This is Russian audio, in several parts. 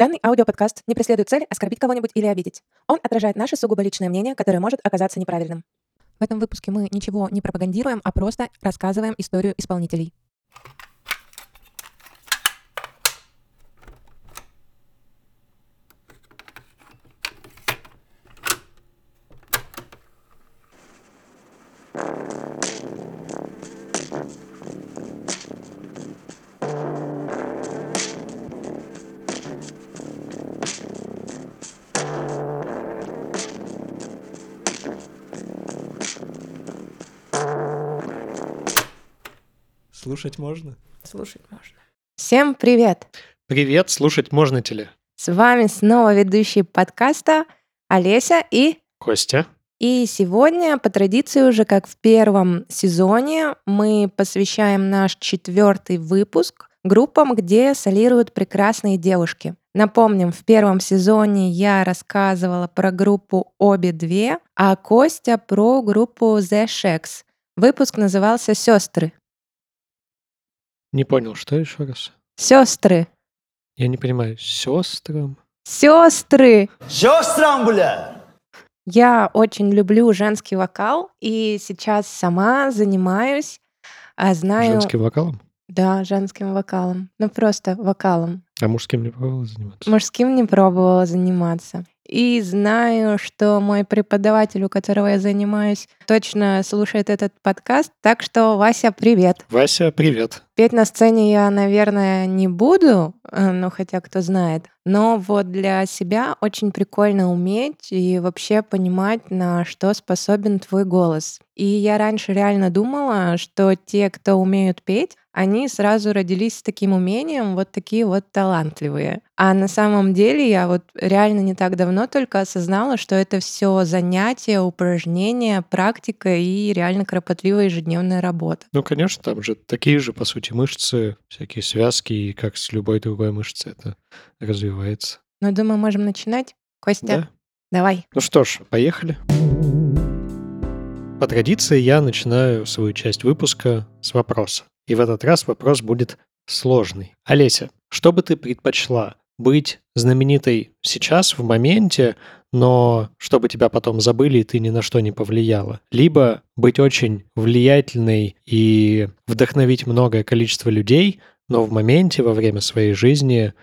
Данный аудиоподкаст не преследует цель оскорбить кого-нибудь или обидеть. Он отражает наше сугубо личное мнение, которое может оказаться неправильным. В этом выпуске мы ничего не пропагандируем, а просто рассказываем историю исполнителей. Слушать можно? Слушать можно. Всем привет! Привет, слушать можно теле. С вами снова ведущие подкаста Олеся и... Костя. И сегодня, по традиции уже как в первом сезоне, мы посвящаем наш четвертый выпуск группам, где солируют прекрасные девушки. Напомним, в первом сезоне я рассказывала про группу Обе две, а Костя про группу The Shacks. Выпуск назывался Сестры. Не понял, что еще раз? Сестры. Я не понимаю. Сестрам? Сестры. Сестрам, бля! Я очень люблю женский вокал, и сейчас сама занимаюсь, а знаю... Женским вокалом? Да, женским вокалом. Ну, просто вокалом. А мужским не пробовала заниматься? Мужским не пробовала заниматься. И знаю, что мой преподаватель, у которого я занимаюсь, точно слушает этот подкаст. Так что, Вася, привет. Вася, привет. Петь на сцене я, наверное, не буду, э, ну хотя кто знает. Но вот для себя очень прикольно уметь и вообще понимать, на что способен твой голос. И я раньше реально думала, что те, кто умеют петь, они сразу родились с таким умением, вот такие вот талантливые. А на самом деле я вот реально не так давно только осознала, что это все занятие, упражнение, практика и реально кропотливая ежедневная работа. Ну, конечно, там же такие же, по сути, мышцы, всякие связки, и как с любой другой мышцей это развивается. Ну, думаю, можем начинать. Костя, Да? давай. Ну что ж, поехали. По традиции я начинаю свою часть выпуска с вопроса. И в этот раз вопрос будет сложный. Олеся, что бы ты предпочла? Быть знаменитой сейчас, в моменте, но чтобы тебя потом забыли, и ты ни на что не повлияла. Либо быть очень влиятельной и вдохновить многое количество людей, но в моменте, во время своей жизни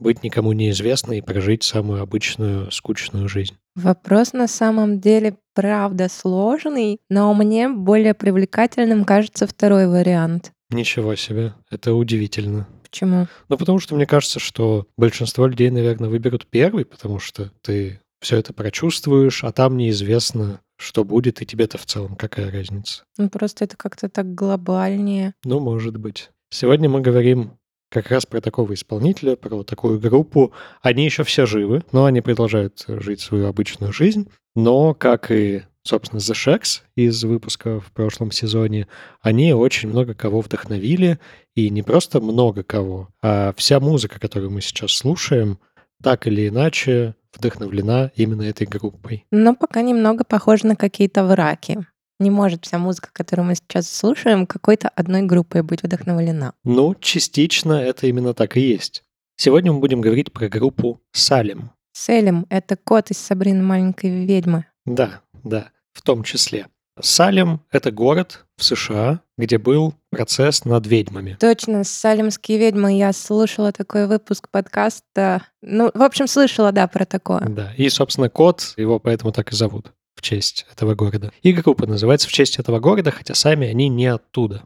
быть никому неизвестной и прожить самую обычную, скучную жизнь. Вопрос на самом деле правда сложный, но мне более привлекательным кажется второй вариант. Ничего себе, это удивительно. Почему? Ну, потому что мне кажется, что большинство людей, наверное, выберут первый, потому что ты все это прочувствуешь, а там неизвестно, что будет, и тебе-то в целом какая разница. Ну, просто это как-то так глобальнее. Ну, может быть. Сегодня мы говорим как раз про такого исполнителя, про такую группу. Они еще все живы, но они продолжают жить свою обычную жизнь. Но, как и, собственно, The Shacks из выпуска в прошлом сезоне, они очень много кого вдохновили. И не просто много кого, а вся музыка, которую мы сейчас слушаем, так или иначе вдохновлена именно этой группой. Но пока немного похоже на какие-то враки. Не может вся музыка, которую мы сейчас слушаем, какой-то одной группой быть вдохновлена. Ну, частично это именно так и есть. Сегодня мы будем говорить про группу Салем. Селим — это кот из Сабрины маленькой ведьмы. Да, да, в том числе. Салем — это город в США, где был процесс над ведьмами. Точно, салимские ведьмы. Я слушала такой выпуск подкаста. Ну, в общем, слышала, да, про такое. Да, и, собственно, кот, его поэтому так и зовут в честь этого города. И группа называется в честь этого города, хотя сами они не оттуда.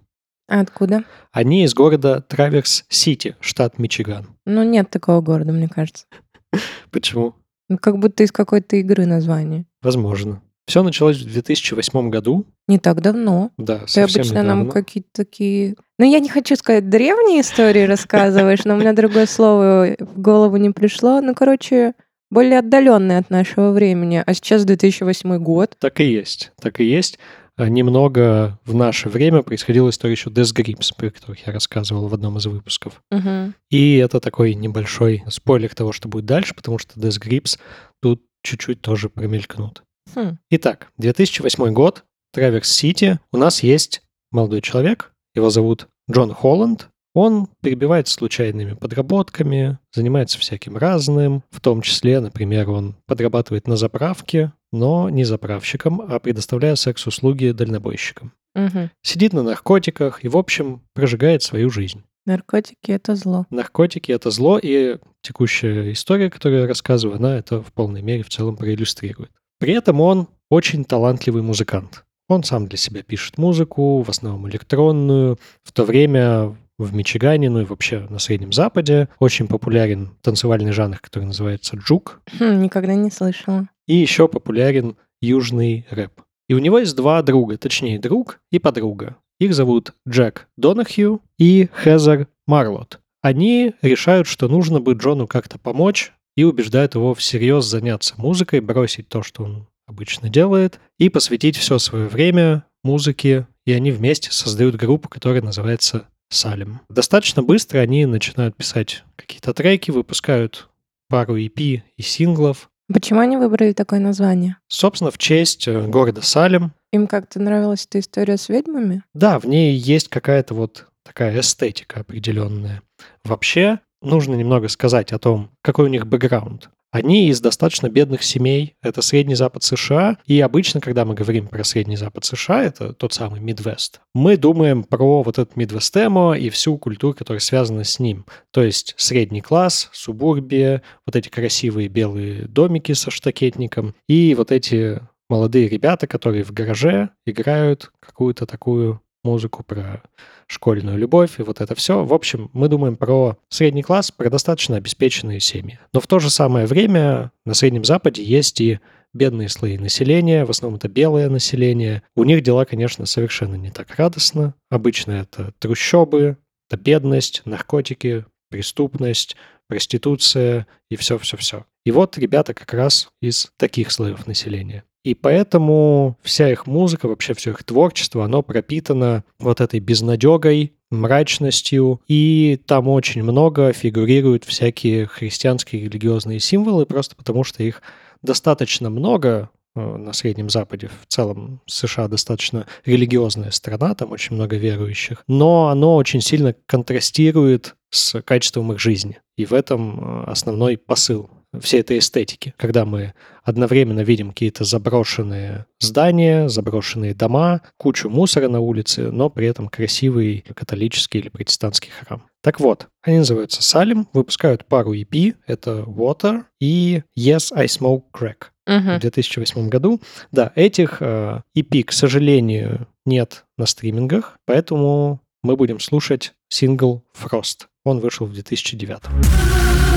А откуда? Они из города Траверс-Сити, штат Мичиган. Ну, нет такого города, мне кажется. Почему? Ну, как будто из какой-то игры название. Возможно. Все началось в 2008 году. Не так давно. Да, Ты совсем обычно нам недавно. какие-то такие... Ну, я не хочу сказать, древние истории рассказываешь, но у меня другое слово в голову не пришло. Ну, короче, более отдаленные от нашего времени. А сейчас 2008 год. Так и есть, так и есть. А Немного в наше время происходила история еще Death Grips, про которых я рассказывал в одном из выпусков. И это такой небольшой спойлер того, что будет дальше, потому что Death Grips тут чуть-чуть тоже промелькнут. Хм. Итак, 2008 год, Траверс-Сити. У нас есть молодой человек, его зовут Джон Холланд. Он перебивается случайными подработками, занимается всяким разным, в том числе, например, он подрабатывает на заправке, но не заправщиком, а предоставляя секс-услуги дальнобойщикам. Мгм. Сидит на наркотиках и, в общем, прожигает свою жизнь. Наркотики — это зло. Наркотики — это зло, и текущая история, которую я рассказываю, она это в полной мере в целом проиллюстрирует. При этом он очень талантливый музыкант. Он сам для себя пишет музыку, в основном электронную. В то время в Мичигане, ну и вообще на Среднем Западе очень популярен танцевальный жанр, который называется джук. Хм, никогда не слышала. И еще популярен южный рэп. И у него есть два друга, точнее друг и подруга. Их зовут Джек Донахью и Хезер Марлот. Они решают, что нужно бы Джону как-то помочь и убеждают его всерьез заняться музыкой, бросить то, что он обычно делает, и посвятить все свое время музыке. И они вместе создают группу, которая называется Салем. Достаточно быстро они начинают писать какие-то треки, выпускают пару EP и синглов. Почему они выбрали такое название? Собственно, в честь э, города Салем. Им как-то нравилась эта история с ведьмами? Да, в ней есть какая-то вот такая эстетика определенная. Вообще, нужно немного сказать о том, какой у них бэкграунд. Они из достаточно бедных семей, это Средний Запад США, и обычно, когда мы говорим про Средний Запад США, это тот самый Мидвест, мы думаем про вот этот Мидвестемо и всю культуру, которая связана с ним. То есть средний класс, субурбия, вот эти красивые белые домики со штакетником и вот эти молодые ребята, которые в гараже играют какую-то такую музыку про школьную любовь и вот это все. В общем, мы думаем про средний класс, про достаточно обеспеченные семьи. Но в то же самое время на Среднем Западе есть и бедные слои населения, в основном это белое население. У них дела, конечно, совершенно не так радостно. Обычно это трущобы, это бедность, наркотики, преступность, проституция и все-все-все. И вот ребята как раз из таких слоев населения. И поэтому вся их музыка, вообще все их творчество, оно пропитано вот этой безнадегой, мрачностью, и там очень много фигурируют всякие христианские религиозные символы, просто потому что их достаточно много э, на Среднем Западе. В целом США достаточно религиозная страна, там очень много верующих, но оно очень сильно контрастирует с качеством их жизни. И в этом э, основной посыл всей этой эстетики, когда мы одновременно видим какие-то заброшенные здания, заброшенные дома, кучу мусора на улице, но при этом красивый католический или протестантский храм. Так вот, они называются Салим, выпускают пару EP, это Water и Yes, I Smoke Crack в 2008 году. Да, этих э, EP, к сожалению, нет на стримингах, поэтому мы будем слушать сингл Frost. Он вышел в 2009.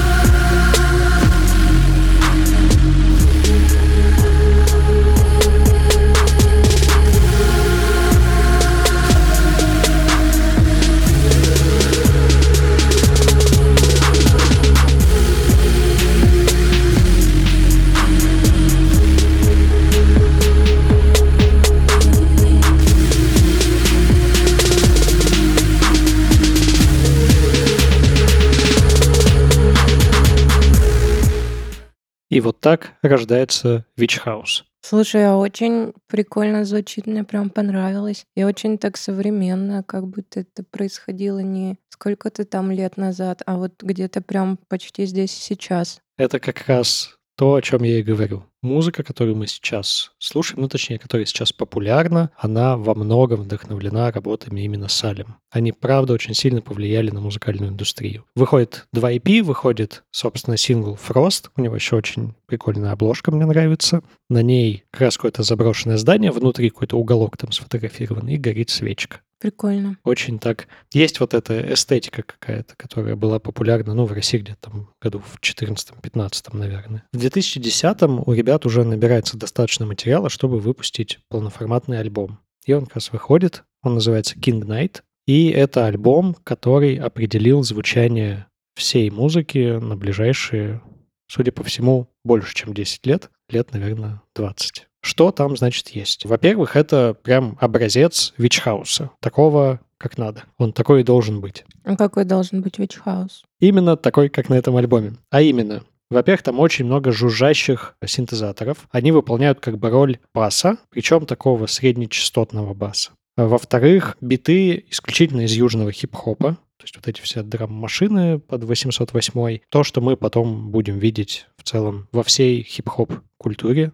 И вот так рождается Witch House. Слушай, а очень прикольно звучит, мне прям понравилось. И очень так современно, как будто это происходило не сколько-то там лет назад, а вот где-то прям почти здесь и сейчас. Это как раз то, о чем я и говорю. Музыка, которую мы сейчас слушаем, ну точнее, которая сейчас популярна, она во многом вдохновлена работами именно Салем. Они, правда, очень сильно повлияли на музыкальную индустрию. Выходит два EP, выходит, собственно, сингл Frost. У него еще очень прикольная обложка, мне нравится. На ней как раз какое-то заброшенное здание, внутри какой-то уголок там сфотографирован, и горит свечка. Прикольно. Очень так... Есть вот эта эстетика какая-то, которая была популярна, ну, в России где-то там году в 14-15, наверное. В 2010-м у ребят уже набирается достаточно материала, чтобы выпустить полноформатный альбом. И он как раз выходит, он называется King Night, и это альбом, который определил звучание всей музыки на ближайшие, судя по всему, больше, чем 10 лет, лет, наверное, 20. Что там, значит, есть? Во-первых, это прям образец вичхауса, такого, как надо. Он такой и должен быть. А какой должен быть House? Именно такой, как на этом альбоме. А именно, во-первых, там очень много жужжащих синтезаторов. Они выполняют как бы роль баса, причем такого среднечастотного баса. Во-вторых, биты исключительно из южного хип-хопа. То есть вот эти все драм-машины под 808. То, что мы потом будем видеть в целом во всей хип-хоп культуре.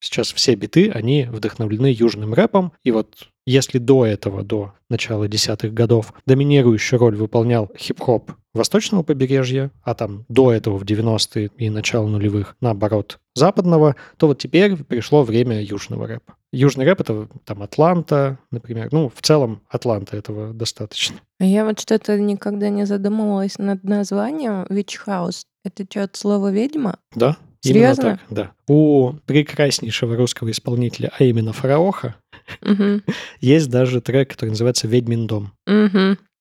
Сейчас все биты, они вдохновлены южным рэпом. И вот если до этого, до начала десятых годов, доминирующую роль выполнял хип-хоп восточного побережья, а там до этого в 90-е и начало нулевых, наоборот, западного, то вот теперь пришло время южного рэпа. Южный рэп — это там Атланта, например. Ну, в целом Атланта этого достаточно. А Я вот что-то никогда не задумывалась над названием Witch House. Это что, от слова ведьма? Да? Серьезно? Именно так, да. У прекраснейшего русского исполнителя, а именно Фараоха, Мгм. есть даже трек, который называется «Ведьмин дом».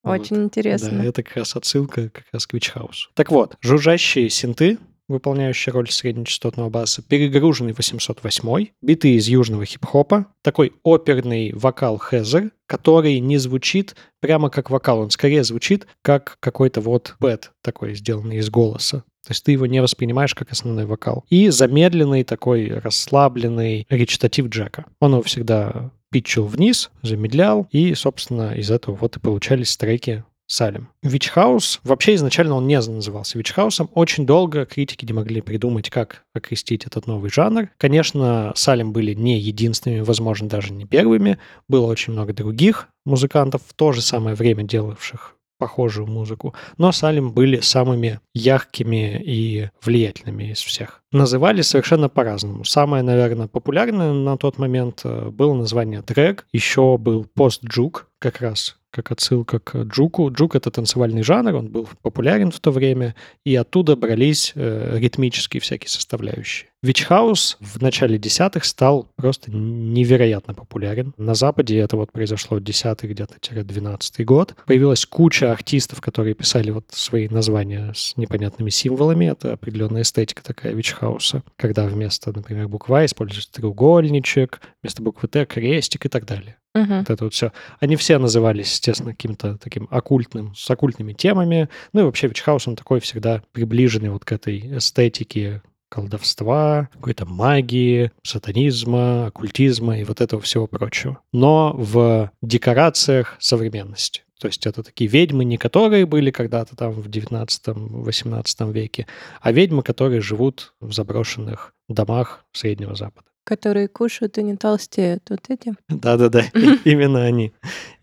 Вот. Очень Да, интересно. это как раз отсылка как раз к House. Так вот, жужжащие синты, выполняющие роль среднечастотного баса, перегруженный 808, биты из южного хип-хопа, такой оперный вокал Хезер, который не звучит прямо как вокал, он скорее звучит как какой-то вот бэт такой, сделанный из голоса. То есть ты его не воспринимаешь как основной вокал. И замедленный такой расслабленный речитатив Джека. Он его всегда питчил вниз, замедлял, и, собственно, из этого вот и получались треки Салем. House, вообще изначально он не назывался House. Очень долго критики не могли придумать, как окрестить этот новый жанр. Конечно, Салем были не единственными, возможно, даже не первыми. Было очень много других музыкантов в то же самое время делавших похожую музыку. Но Салем были самыми яркими и влиятельными из всех. Называли совершенно по-разному. Самое, наверное, популярное на тот момент э, было название дрэг. Еще был пост-джук, как раз как отсылка к джуку. Джук — это танцевальный жанр, он был популярен в то время, и оттуда брались э, ритмические всякие составляющие. House в начале десятых стал просто невероятно популярен. На Западе это вот произошло 10 где-то 12 год. Появилась куча артистов, которые писали вот свои названия с непонятными символами. Это определенная эстетика такая House. Когда вместо, например, буквы А используется треугольничек, вместо буквы Т крестик и так далее. Мгм. Вот это вот все. Они все назывались, естественно, каким-то таким оккультным, с оккультными темами. Ну и вообще House, он такой всегда приближенный вот к этой эстетике колдовства, какой-то магии, сатанизма, оккультизма и вот этого всего прочего. Но в декорациях современности. То есть это такие ведьмы, не которые были когда-то там в 19-18 веке, а ведьмы, которые живут в заброшенных домах Среднего Запада. Которые кушают и не толстеют. Вот эти? Да-да-да, именно они.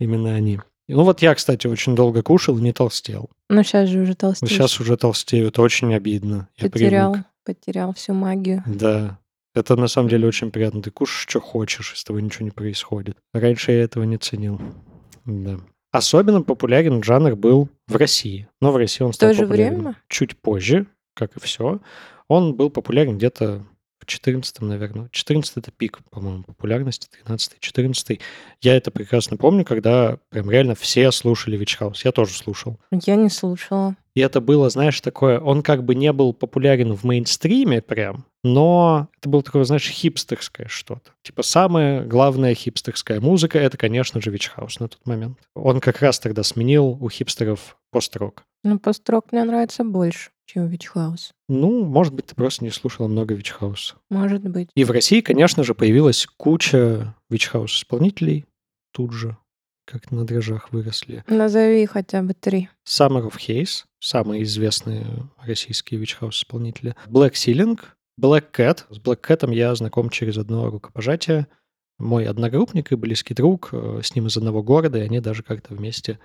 Именно они. Ну вот я, кстати, очень долго кушал и не толстел. Ну, сейчас же уже толстеешь. Сейчас уже толстею, это очень обидно. Потерял, потерял всю магию. Да. Это на самом деле очень приятно. Ты кушаешь, что хочешь, и с тобой ничего не происходит. Раньше я этого не ценил. Да. Особенно популярен жанр был в России. Но в России он В стал то же популярен время? чуть позже, как и все. Он был популярен где-то в 14 наверное. 14 это пик, по-моему, популярности, 13 14 Я это прекрасно помню, когда прям реально все слушали Witch House. Я тоже слушал. Я не слушала. И это было, знаешь, такое, он как бы не был популярен в мейнстриме прям, но это было такое, знаешь, хипстерское что-то. Типа самая главная хипстерская музыка — это, конечно же, Witch House на тот момент. Он как раз тогда сменил у хипстеров пост-рок. Ну, построк мне нравится больше, чем Witch House. Ну, может быть, ты просто не слушала много Witch House. Может быть. И в России, конечно же, появилась куча Witch House исполнителей тут же, как на дрожжах выросли. Назови хотя бы три. Summer of Haze, самые известные российские Witch House исполнители. Black Ceiling, Black Cat. С Black Cat я знаком через одно рукопожатие. Мой одногруппник и близкий друг, э, с ним из одного города, и они даже как-то вместе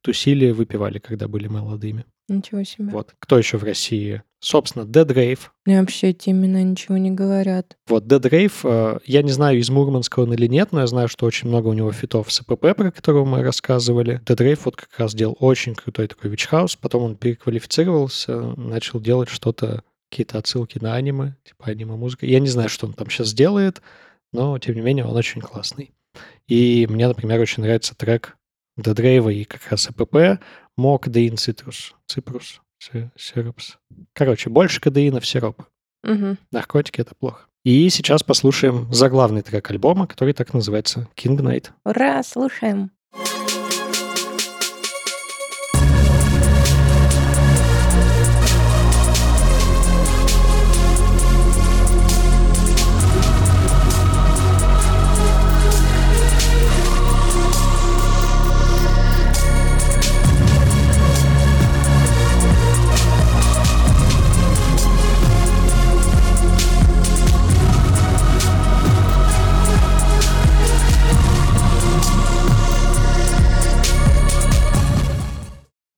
тусили, выпивали, когда были молодыми. Ничего себе. Вот. Кто еще в России? Собственно, Dead Rave. Мне вообще эти имена ничего не говорят. Вот, Dead Rave, э, я не знаю, из Мурманска он или нет, но я знаю, что очень много у него фитов с АПП, про которого мы рассказывали. Dead Rave вот как раз делал очень крутой такой House, потом он переквалифицировался, начал делать что-то, какие-то отсылки на аниме, типа аниме-музыка. Я не знаю, что он там сейчас делает, но, тем не менее, он очень классный. И мне, например, очень нравится трек Rave и как раз АПП More Codeine Citrus. Citrus. Си- Syrups. Короче, больше кадеина в сироп. Мгм. Наркотики — это плохо. И сейчас послушаем заглавный трек альбома, который так называется King Night. Ура, слушаем.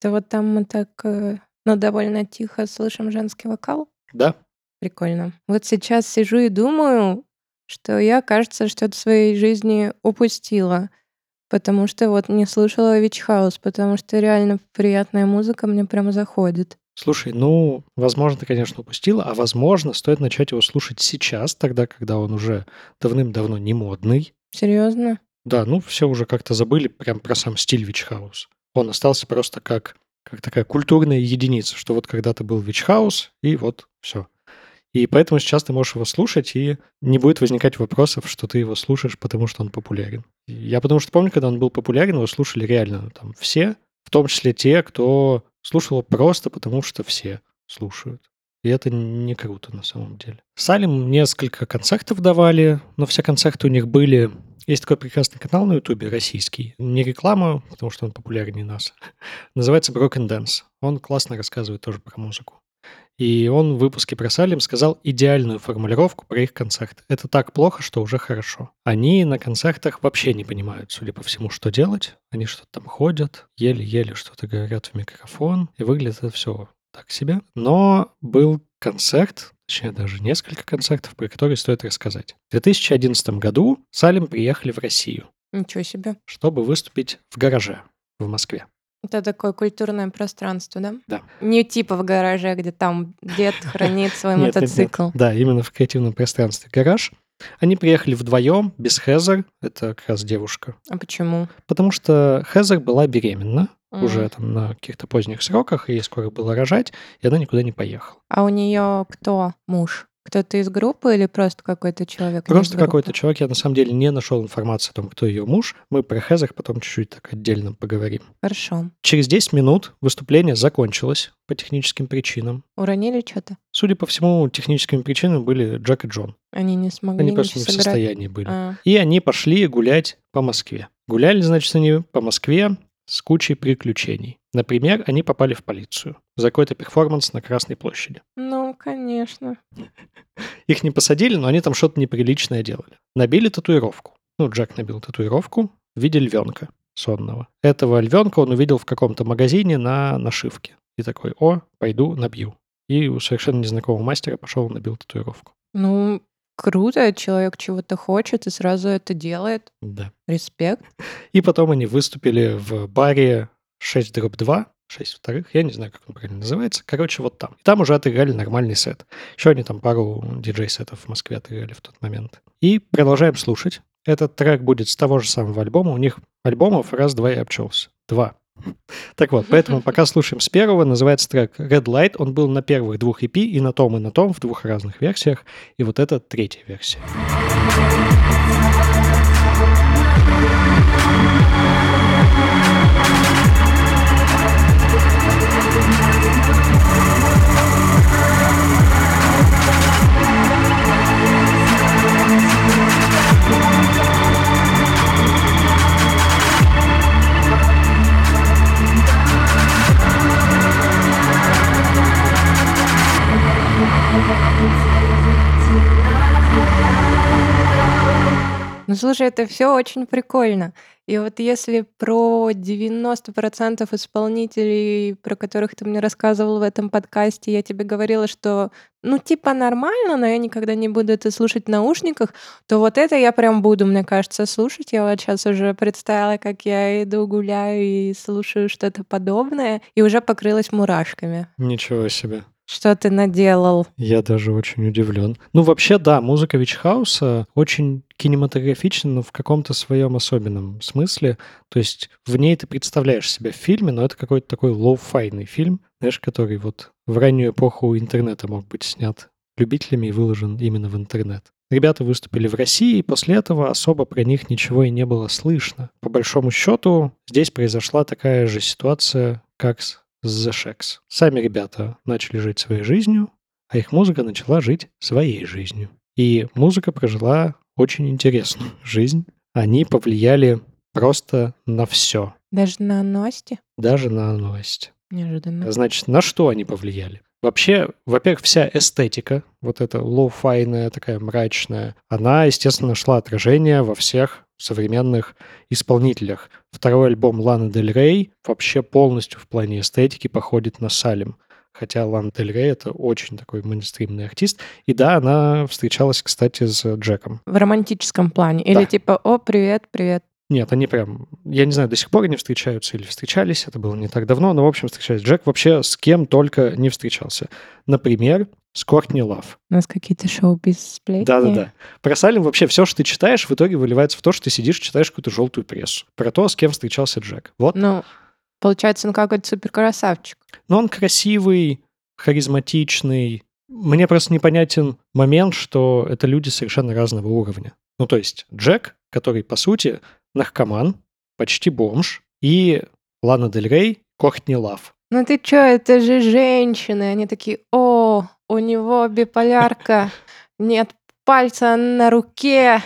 Это вот там мы так, э, ну, довольно тихо слышим женский вокал? Да. Прикольно. Вот сейчас сижу и думаю, что я, кажется, что-то в своей жизни упустила, потому что вот не слушала Witch House, потому что реально приятная музыка мне прям заходит. Слушай, ну, возможно, ты, конечно, упустила, а возможно, стоит начать его слушать сейчас, тогда, когда он уже давным-давно не модный. Серьезно? Да, ну, все уже как-то забыли прям про сам стиль Witch House. Он остался просто как, как такая культурная единица, что вот когда-то был House, и вот все. И поэтому сейчас ты можешь его слушать, и не будет возникать вопросов, что ты его слушаешь, потому что он популярен. Я потому что помню, когда он был популярен, его слушали реально там все, в том числе те, кто слушал его просто потому, что все слушают. И это не круто на самом деле. Салим несколько концертов давали, но все концерты у них были... Есть такой прекрасный канал на Ютубе, российский. Не реклама, потому что он популярнее нас. Называется Broken Dance. Он классно рассказывает тоже про музыку. И он в выпуске про Салим сказал идеальную формулировку про их концерт. Это так плохо, что уже хорошо. Они на концертах вообще не понимают, судя по всему, что делать. Они что-то там ходят, еле-еле что-то говорят в микрофон, и выглядит это все так себе. Но был концерт, точнее даже несколько концертов, про которые стоит рассказать. В 2011 году Салим приехали в Россию. Ничего себе. Чтобы выступить в гараже в Москве. Это такое культурное пространство, да? Да. Не типа в гараже, где там дед хранит свой Нет, нет, нет. мотоцикл. Да, именно в креативном пространстве гараж. Они приехали вдвоем, без Хезер, это как раз девушка. А почему? Потому что Хезер была беременна М. уже там на каких-то поздних сроках, и ей скоро было рожать, и она никуда не поехала. А у нее кто муж? Кто-то из группы или просто какой-то человек? Просто какой-то человек, я на самом деле не нашел информации о том, кто ее муж. Мы про Хезер потом чуть-чуть так отдельно поговорим. Хорошо. Через 10 минут выступление закончилось по техническим причинам. Уронили что-то? Судя по всему, техническими причинами были Джек и Джон. Они не смогли Они просто не в сыграть? состоянии были. А, И они пошли гулять по Москве. Гуляли, значит, они по Москве с кучей приключений. Например, они попали в полицию за какой-то перформанс на Красной площади. ну, конечно. Их не посадили, но они там что-то неприличное делали. Набили татуировку. Ну, Джек набил татуировку в виде львенка сонного. Этого львенка он увидел в каком-то магазине на нашивке. И такой, о, пойду набью. И у совершенно незнакомого мастера пошел набил татуировку. Ну, круто, человек чего-то хочет и сразу это делает. Да. Респект. И потом они выступили в баре 6 дробь 2, 6 вторых, я не знаю, как он правильно называется. Короче, вот там. И там уже отыграли нормальный сет. Еще они там пару диджей-сетов в Москве отыграли в тот момент. И продолжаем слушать. Этот трек будет с того же самого альбома. У них альбомов раз-два и обчелся. Два. Так вот, поэтому пока слушаем с первого, называется трек Red Light. Он был на первых двух EP и на том, и на том в двух разных версиях. И вот это третья версия. Ну, слушай, это все очень прикольно. И вот если про 90% исполнителей, про которых ты мне рассказывал в этом подкасте, я тебе говорила, что ну типа нормально, но я никогда не буду это слушать в наушниках, то вот это я прям буду, мне кажется, слушать. Я вот сейчас уже представила, как я иду гуляю и слушаю что-то подобное, и уже покрылась мурашками. Ничего себе. Что ты наделал? Я даже очень удивлен. Ну, вообще, да, музыка Вичхауса очень кинематографична, но в каком-то своем особенном смысле. То есть в ней ты представляешь себя в фильме, но это какой-то такой лоу-файный фильм, знаешь, который вот в раннюю эпоху интернета мог быть снят любителями и выложен именно в интернет. Ребята выступили в России, и после этого особо про них ничего и не было слышно. По большому счету, здесь произошла такая же ситуация, как с The Shacks. Сами ребята начали жить своей жизнью, а их музыка начала жить своей жизнью. И музыка прожила очень интересную жизнь. Они повлияли просто на все, Даже на Насте? даже на Настю. Неожиданно. Значит, на что они повлияли? Вообще, во-первых, вся эстетика, вот эта лоу-файная, такая мрачная, она, естественно, нашла отражение во всех современных исполнителях. Второй альбом Ланы Дель Рей вообще полностью в плане эстетики походит на Salem. Хотя Лана Дель Рей — это очень такой мейнстримный артист. И да, она встречалась, кстати, с Джеком. В романтическом плане? Или Да. типа, о, привет, привет. Нет, они прям... Я не знаю, до сих пор они встречаются или встречались. Это было не так давно, но, в общем, встречались. Джек вообще с кем только не встречался. Например, с Кортни Лав. У нас какие-то шоу-биз-сплетни. Да-да-да. Про Салем вообще все, что ты читаешь, в итоге выливается в то, что ты сидишь, читаешь какую-то желтую прессу. Про то, с кем встречался Джек. Вот. Ну, получается, он какой-то суперкрасавчик. Но он красивый, харизматичный. Мне просто непонятен момент, что это люди совершенно разного уровня. Ну, то есть Джек, который, по сути, наркоман, почти бомж, и Лана Дель Рей, Кортни Лав. Ну ты чё, это же женщины. Они такие, о, у него биполярка, нет пальца на руке,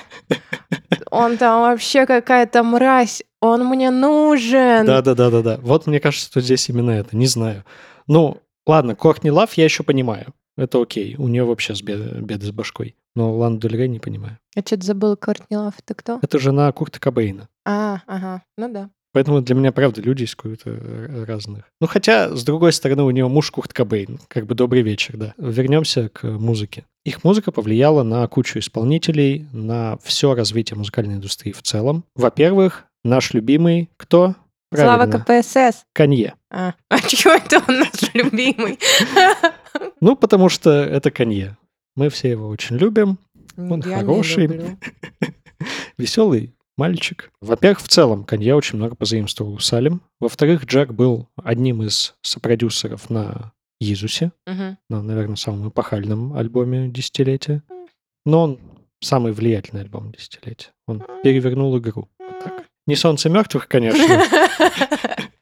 он там вообще какая-то мразь, он мне нужен. Да-да-да-да-да. Вот мне кажется, что здесь именно это. Не знаю. Ну, ладно, Кортни Лав я еще понимаю. Это окей. У нее вообще беды с башкой. Но Лану Дель Рей не понимаю. Я что-то забыла, Кортни Лав, это кто? Это жена Курта Кобейна. А, ага, ну да. Поэтому для меня, правда, люди из каких-то э, разных. Ну, хотя, с другой стороны, у него муж Курт Кобейн. Как бы добрый вечер, да. Вернемся к музыке. Их музыка повлияла на кучу исполнителей, на все развитие музыкальной индустрии в целом. Во-первых, наш любимый кто? Слава Правильно, КПСС. Канье. А, а чего это он наш любимый? Ну, потому что это Канье. Мы все его очень любим. Он Я хороший. Веселый мальчик. Во-первых, в целом, Канье очень много позаимствовал у Салем. Во-вторых, Джек был одним из сопродюсеров на Иисусе, Мгм. на, наверное, самом эпохальном альбоме десятилетия. Но он самый влиятельный альбом десятилетия. Он перевернул игру. Вот так. Не «Солнце мертвых», конечно.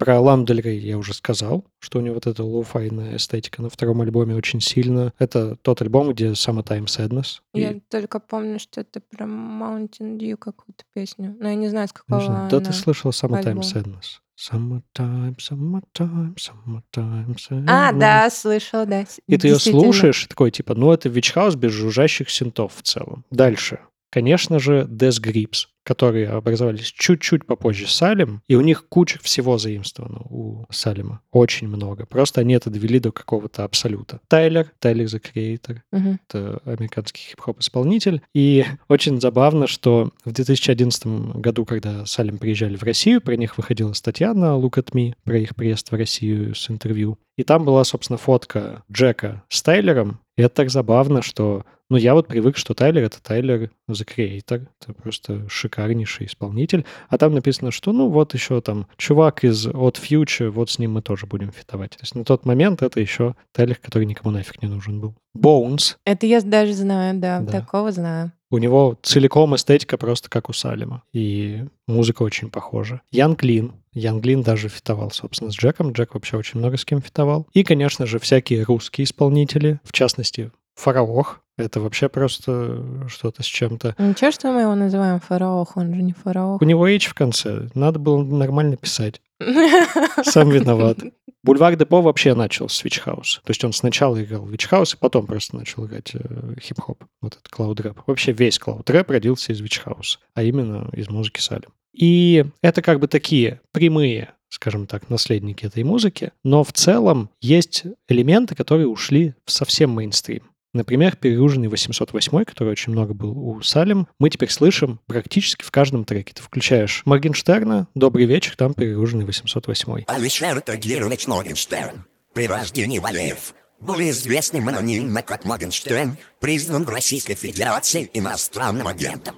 Про Лану Дель Рей я уже сказал, что у него вот эта лоу-файная эстетика на втором альбоме очень сильно. Это тот альбом, где Summertime Sadness. И- Я только помню, что это про Mountain Dew какую-то песню. Но я не знаю, с какого знаю. Да ты слышал Summertime альбом. Sadness. Summertime, summertime, summertime sadness. А, да, слышала, да. И ты ее слушаешь, и такой, типа, ну, это Вичхаус без жужжащих синтов в целом. Дальше. Конечно же, Death Grips, которые образовались чуть-чуть попозже Salem, и у них куча всего заимствовано у Salem а. Очень много. Просто они это довели до какого-то абсолюта. Tyler, Tyler the Creator, Мгм. это американский хип-хоп-исполнитель. И очень забавно, что в 2011 году, когда Салем приезжали в Россию, про них выходила статья на Look at Me, про их приезд в Россию с интервью. И там была, собственно, фотка Джека с Тайлером. И это так забавно, что... Ну, я вот привык, что Тайлер — это Тайлер The Creator. Это просто шикарнейший исполнитель. А там написано, что, ну, вот еще там чувак из Odd Future, вот с ним мы тоже будем фитовать. То есть на тот момент это еще Тайлер, который никому нафиг не нужен был. Bones Это я даже знаю, да, Да. такого знаю. у него целиком эстетика просто как у Салема. И музыка очень похожа. Ян Клин. Ян Клин даже фитовал, собственно, с Джеком. Джек вообще очень много с кем фитовал. И, конечно же, всякие русские исполнители. В частности, Фараох. Это вообще просто что-то с чем-то. Ничего, что мы его называем фараох, он же не фараох. У него H в конце. Надо было нормально писать. Сам виноват. Бульвар Депо вообще начал с House. То есть он сначала играл в Witch House, и потом просто начал играть э, хип-хоп. Вот этот клауд рэп. Вообще весь клауд рэп родился из House, а именно из музыки Салем. И это как бы такие прямые, скажем так, наследники этой музыки, но в целом есть элементы, которые ушли в совсем мейнстрим. Например, перегруженный 808, который очень много был у Салем, мы теперь слышим практически в каждом треке. Ты включаешь Моргенштерна, «Добрый вечер», там перегруженный 808. Алишер Тагирович Моргенштерн, при рождении Валеев, более известный анонимно как Моргенштерн, признан в Российской Федерации иностранным агентом.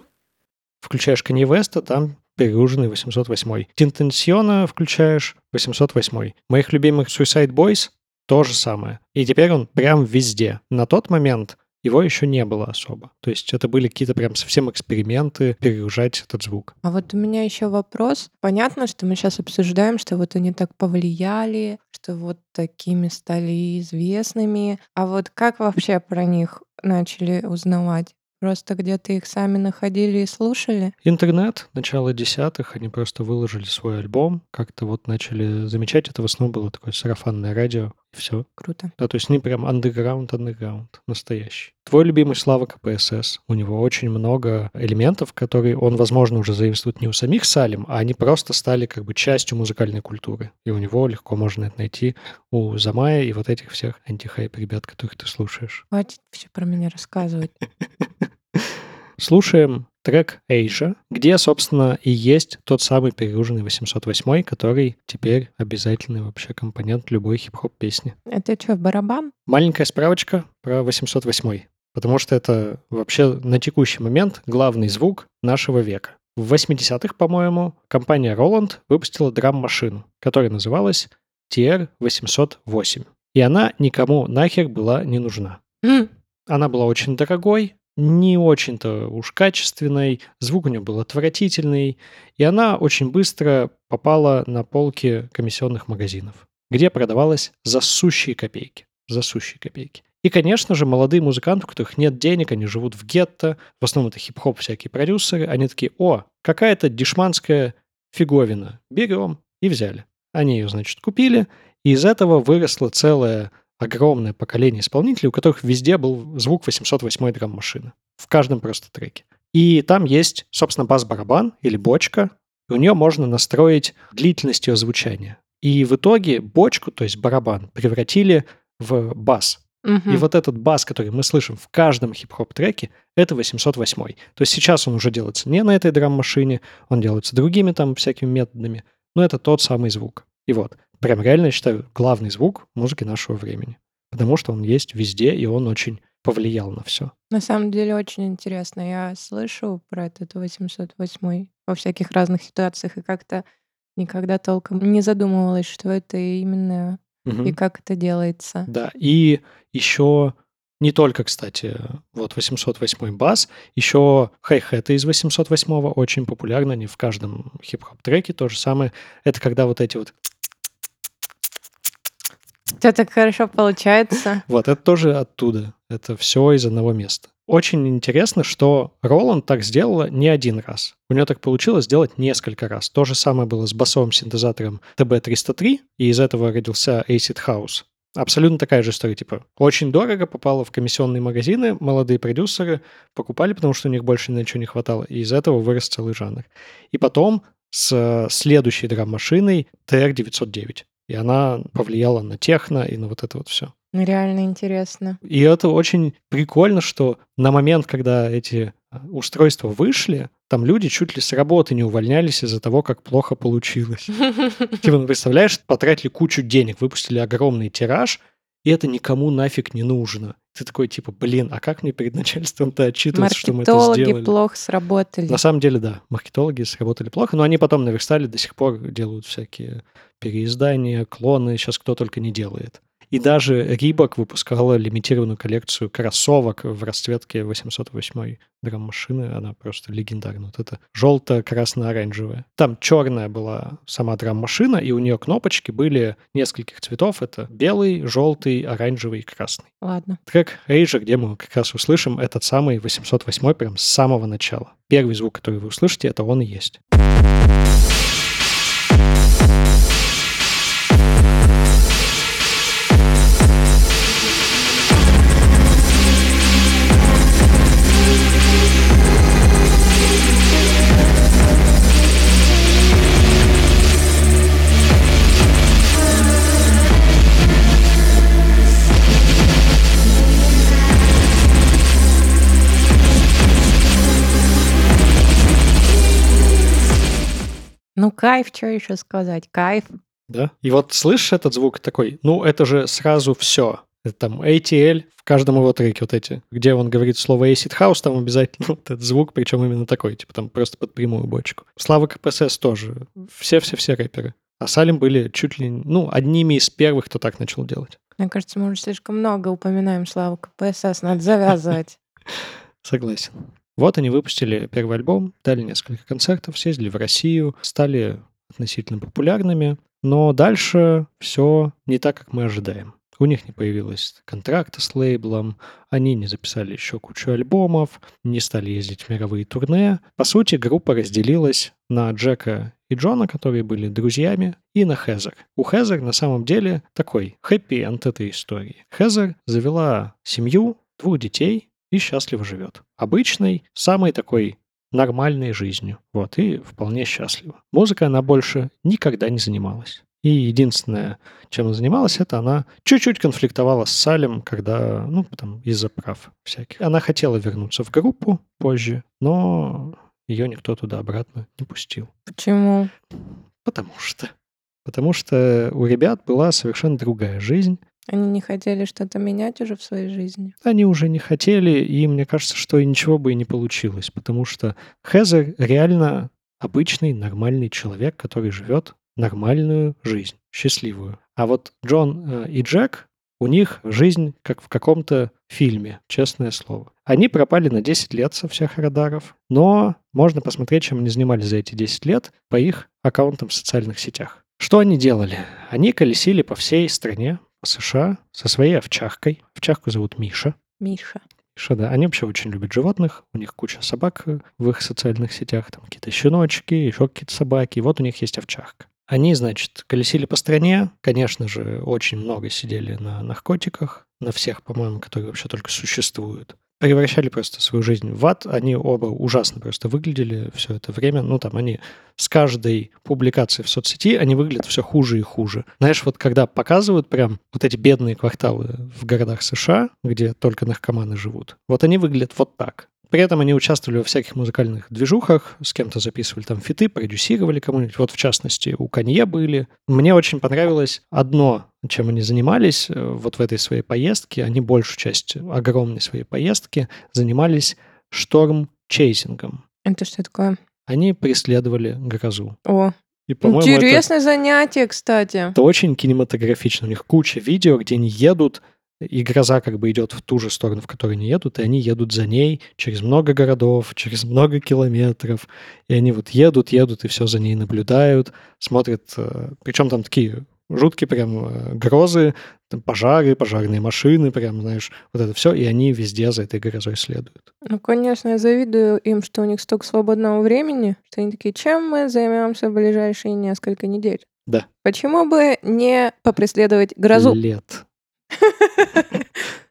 Включаешь Kanye West, там перегруженный 808. Тинтенсиона включаешь 808. Моих любимых Suicide Boys то же самое. И теперь он прям везде. На тот момент его еще не было особо. То есть это были какие-то прям совсем эксперименты перегружать этот звук. А вот у меня еще вопрос. Понятно, что мы сейчас обсуждаем, что вот они так повлияли, что вот такими стали известными. А вот как вообще про них начали узнавать? Просто где-то их сами находили и слушали? Интернет, начало десятых, они просто выложили свой альбом, как-то вот начали замечать. Это в основном было такое сарафанное радио. Все. Круто. Да, то есть они прям андеграунд, андеграунд, настоящий. Твой любимый Слава КПСС. У него очень много элементов, которые он, возможно, уже заимствует не у самих Салим, а они просто стали как бы частью музыкальной культуры. И у него легко можно это найти у Замая и вот этих всех антихайп ребят, которых ты слушаешь. Хватит все про меня рассказывать. Слушаем трек Asia, где, собственно, и есть тот самый перегруженный 808, который теперь обязательный вообще компонент любой хип-хоп песни. Это что, барабан? Маленькая справочка про 808, потому что это вообще на текущий момент главный звук нашего века. В 80-х, по-моему, компания Roland выпустила драм-машину, которая называлась TR-808. И она никому нахер была не нужна. М, Она была очень дорогой, не очень-то уж качественной, звук у нее был отвратительный, и она очень быстро попала на полки комиссионных магазинов, где продавалась за сущие копейки. За сущие копейки. И, конечно же, молодые музыканты, у которых нет денег, они живут в гетто, в основном это хип-хоп всякие продюсеры, они такие, о, какая-то дешманская фиговина, берем, и взяли. Они ее, значит, купили, и из этого выросло целое огромное поколение исполнителей, у которых везде был звук 808 драм-машины. В каждом просто треке. И там есть, собственно, бас-барабан или бочка, и у нее можно настроить длительность ее звучания. И в итоге бочку, то есть барабан, превратили в бас. мгм. И вот этот бас, который мы слышим в каждом хип-хоп треке, это 808. То есть сейчас он уже делается не на этой драм-машине, он делается другими там всякими методами, но это тот самый звук. И вот, прям реально, я считаю, главный звук музыки нашего времени. Потому что он есть везде, и он очень повлиял на все. На самом деле очень интересно. Я слышу про этот 808 во всяких разных ситуациях и как-то никогда толком не задумывалась, что это именно и как это делается. Да, и еще не только, кстати, вот 808 бас, еще хай-хеты из 808 очень популярны, они в каждом хип-хоп треке то же самое. Это когда вот эти вот тебя так хорошо получается. Вот, это тоже оттуда. Это все из одного места. Очень интересно, что Роланд так сделала не один раз. У нее так получилось сделать несколько раз. То же самое было с басовым синтезатором TB303, и из этого родился Acid House. Абсолютно такая же история, типа, очень дорого, попало в комиссионные магазины, молодые продюсеры покупали, потому что у них больше ничего не хватало, и из этого вырос целый жанр. И потом с следующей драм-машиной TR-909. И она повлияла на техно и на вот это вот все. Реально интересно. И это очень прикольно, что на момент, когда эти а, устройства вышли, там люди чуть ли с работы не увольнялись из-за того, как плохо получилось. Типа, ну, представляешь, потратили кучу денег, выпустили огромный тираж, и это никому нафиг не нужно. Ты такой, типа, блин, а как мне перед начальством-то отчитываться, что мы это Маркетологи сделали? плохо сработали. На самом деле, да, маркетологи сработали плохо, но они потом наверстали, до сих пор делают всякие переиздания, клоны, сейчас кто только не делает. И даже Рибок выпускала лимитированную коллекцию кроссовок в расцветке 808 драм-машины. Она просто легендарная. Вот это желто-красно-оранжевая. Там черная была сама драм-машина, и у нее кнопочки были нескольких цветов. Это белый, желтый, оранжевый и красный. Ладно. Трек Рейджа, где мы как раз услышим этот самый 808 прям с самого начала. Первый звук, который вы услышите, это он и есть. Ну, кайф, что еще сказать? Кайф. Да? И вот слышишь этот звук такой, ну это же сразу все. Это там ATL в каждом его треке вот эти, где он говорит слово Acid House, там обязательно вот этот звук, причем именно такой, типа там просто под прямую бочку. Слава КПСС тоже. Все-все-все рэперы. А Салим были чуть ли, ну, одними из первых, кто так начал делать. Мне кажется, мы уже слишком много упоминаем Славу КПСС, надо завязывать. Согласен. Вот они выпустили первый альбом, дали несколько концертов, съездили в Россию, стали относительно популярными, но дальше все не так, как мы ожидаем. у них не появилось контракта с лейблом, они не записали еще кучу альбомов, не стали ездить в мировые турне. По сути, группа разделилась на Джека и Джона, которые были друзьями, и на Хезер. У Хезер на самом деле такой хэппи-энд этой истории. Хезер завела семью, двух детей и счастливо живет. Обычной, самой такой нормальной жизнью. Вот, и вполне счастлива. Музыкой она больше никогда не занималась. И единственное, чем она занималась, это она чуть-чуть конфликтовала с Салем, когда, ну, там, из-за прав всяких. Она хотела вернуться в группу позже, но ее никто туда обратно не пустил. Почему? Потому что. Потому что у ребят была совершенно другая жизнь. Они не хотели что-то менять уже в своей жизни. Они уже не хотели, и мне кажется, что и ничего бы и не получилось, потому что Хезер реально обычный, нормальный человек, который живет нормальную жизнь, счастливую. А вот Джон э, и Джек, у них жизнь как в каком-то фильме, честное слово. Они пропали на 10 лет со всех радаров, но можно посмотреть, чем они занимались за эти 10 лет по их аккаунтам в социальных сетях. Что они делали? Они колесили по всей стране, США, со своей овчаркой. Овчарку зовут Миша. Миша. Миша, да. Они вообще очень любят животных. У них куча собак в их социальных сетях. Там какие-то щеночки, еще какие-то собаки. Вот у них есть овчарка. Они, значит, колесили по стране, конечно же, очень много сидели на наркотиках, на всех, по-моему, которые вообще только существуют. Превращали просто свою жизнь в ад. Они оба ужасно просто выглядели все это время. Ну, там они с каждой публикацией в соцсети, они выглядят все хуже и хуже. Знаешь, вот когда показывают прям вот эти бедные кварталы в городах США, где только наркоманы живут, вот они выглядят вот так. При этом они участвовали во всяких музыкальных движухах, с кем-то записывали там фиты, продюсировали кому-нибудь. Вот, в частности, у Канье были. Мне очень понравилось одно, чем они занимались э, вот в этой своей поездке. Они большую часть огромной своей поездки занимались шторм-чейзингом. Это что такое? Они преследовали грозу. О, И, по-моему, это- интересное занятие, кстати. это очень кинематографично. У них куча видео, где они едут, и гроза как бы идет в ту же сторону, в которой они едут, и они едут за ней через много городов, через много километров. И они вот едут, едут, и все за ней наблюдают, смотрят. Причем там такие жуткие прям э, грозы, там пожары, пожарные машины, прям, знаешь, вот это все, и они везде за этой грозой следуют. Ну, конечно, я завидую им, что у них столько свободного времени, что они такие, чем мы займемся в ближайшие несколько недель? Да. Почему бы не попреследовать грозу? Лет.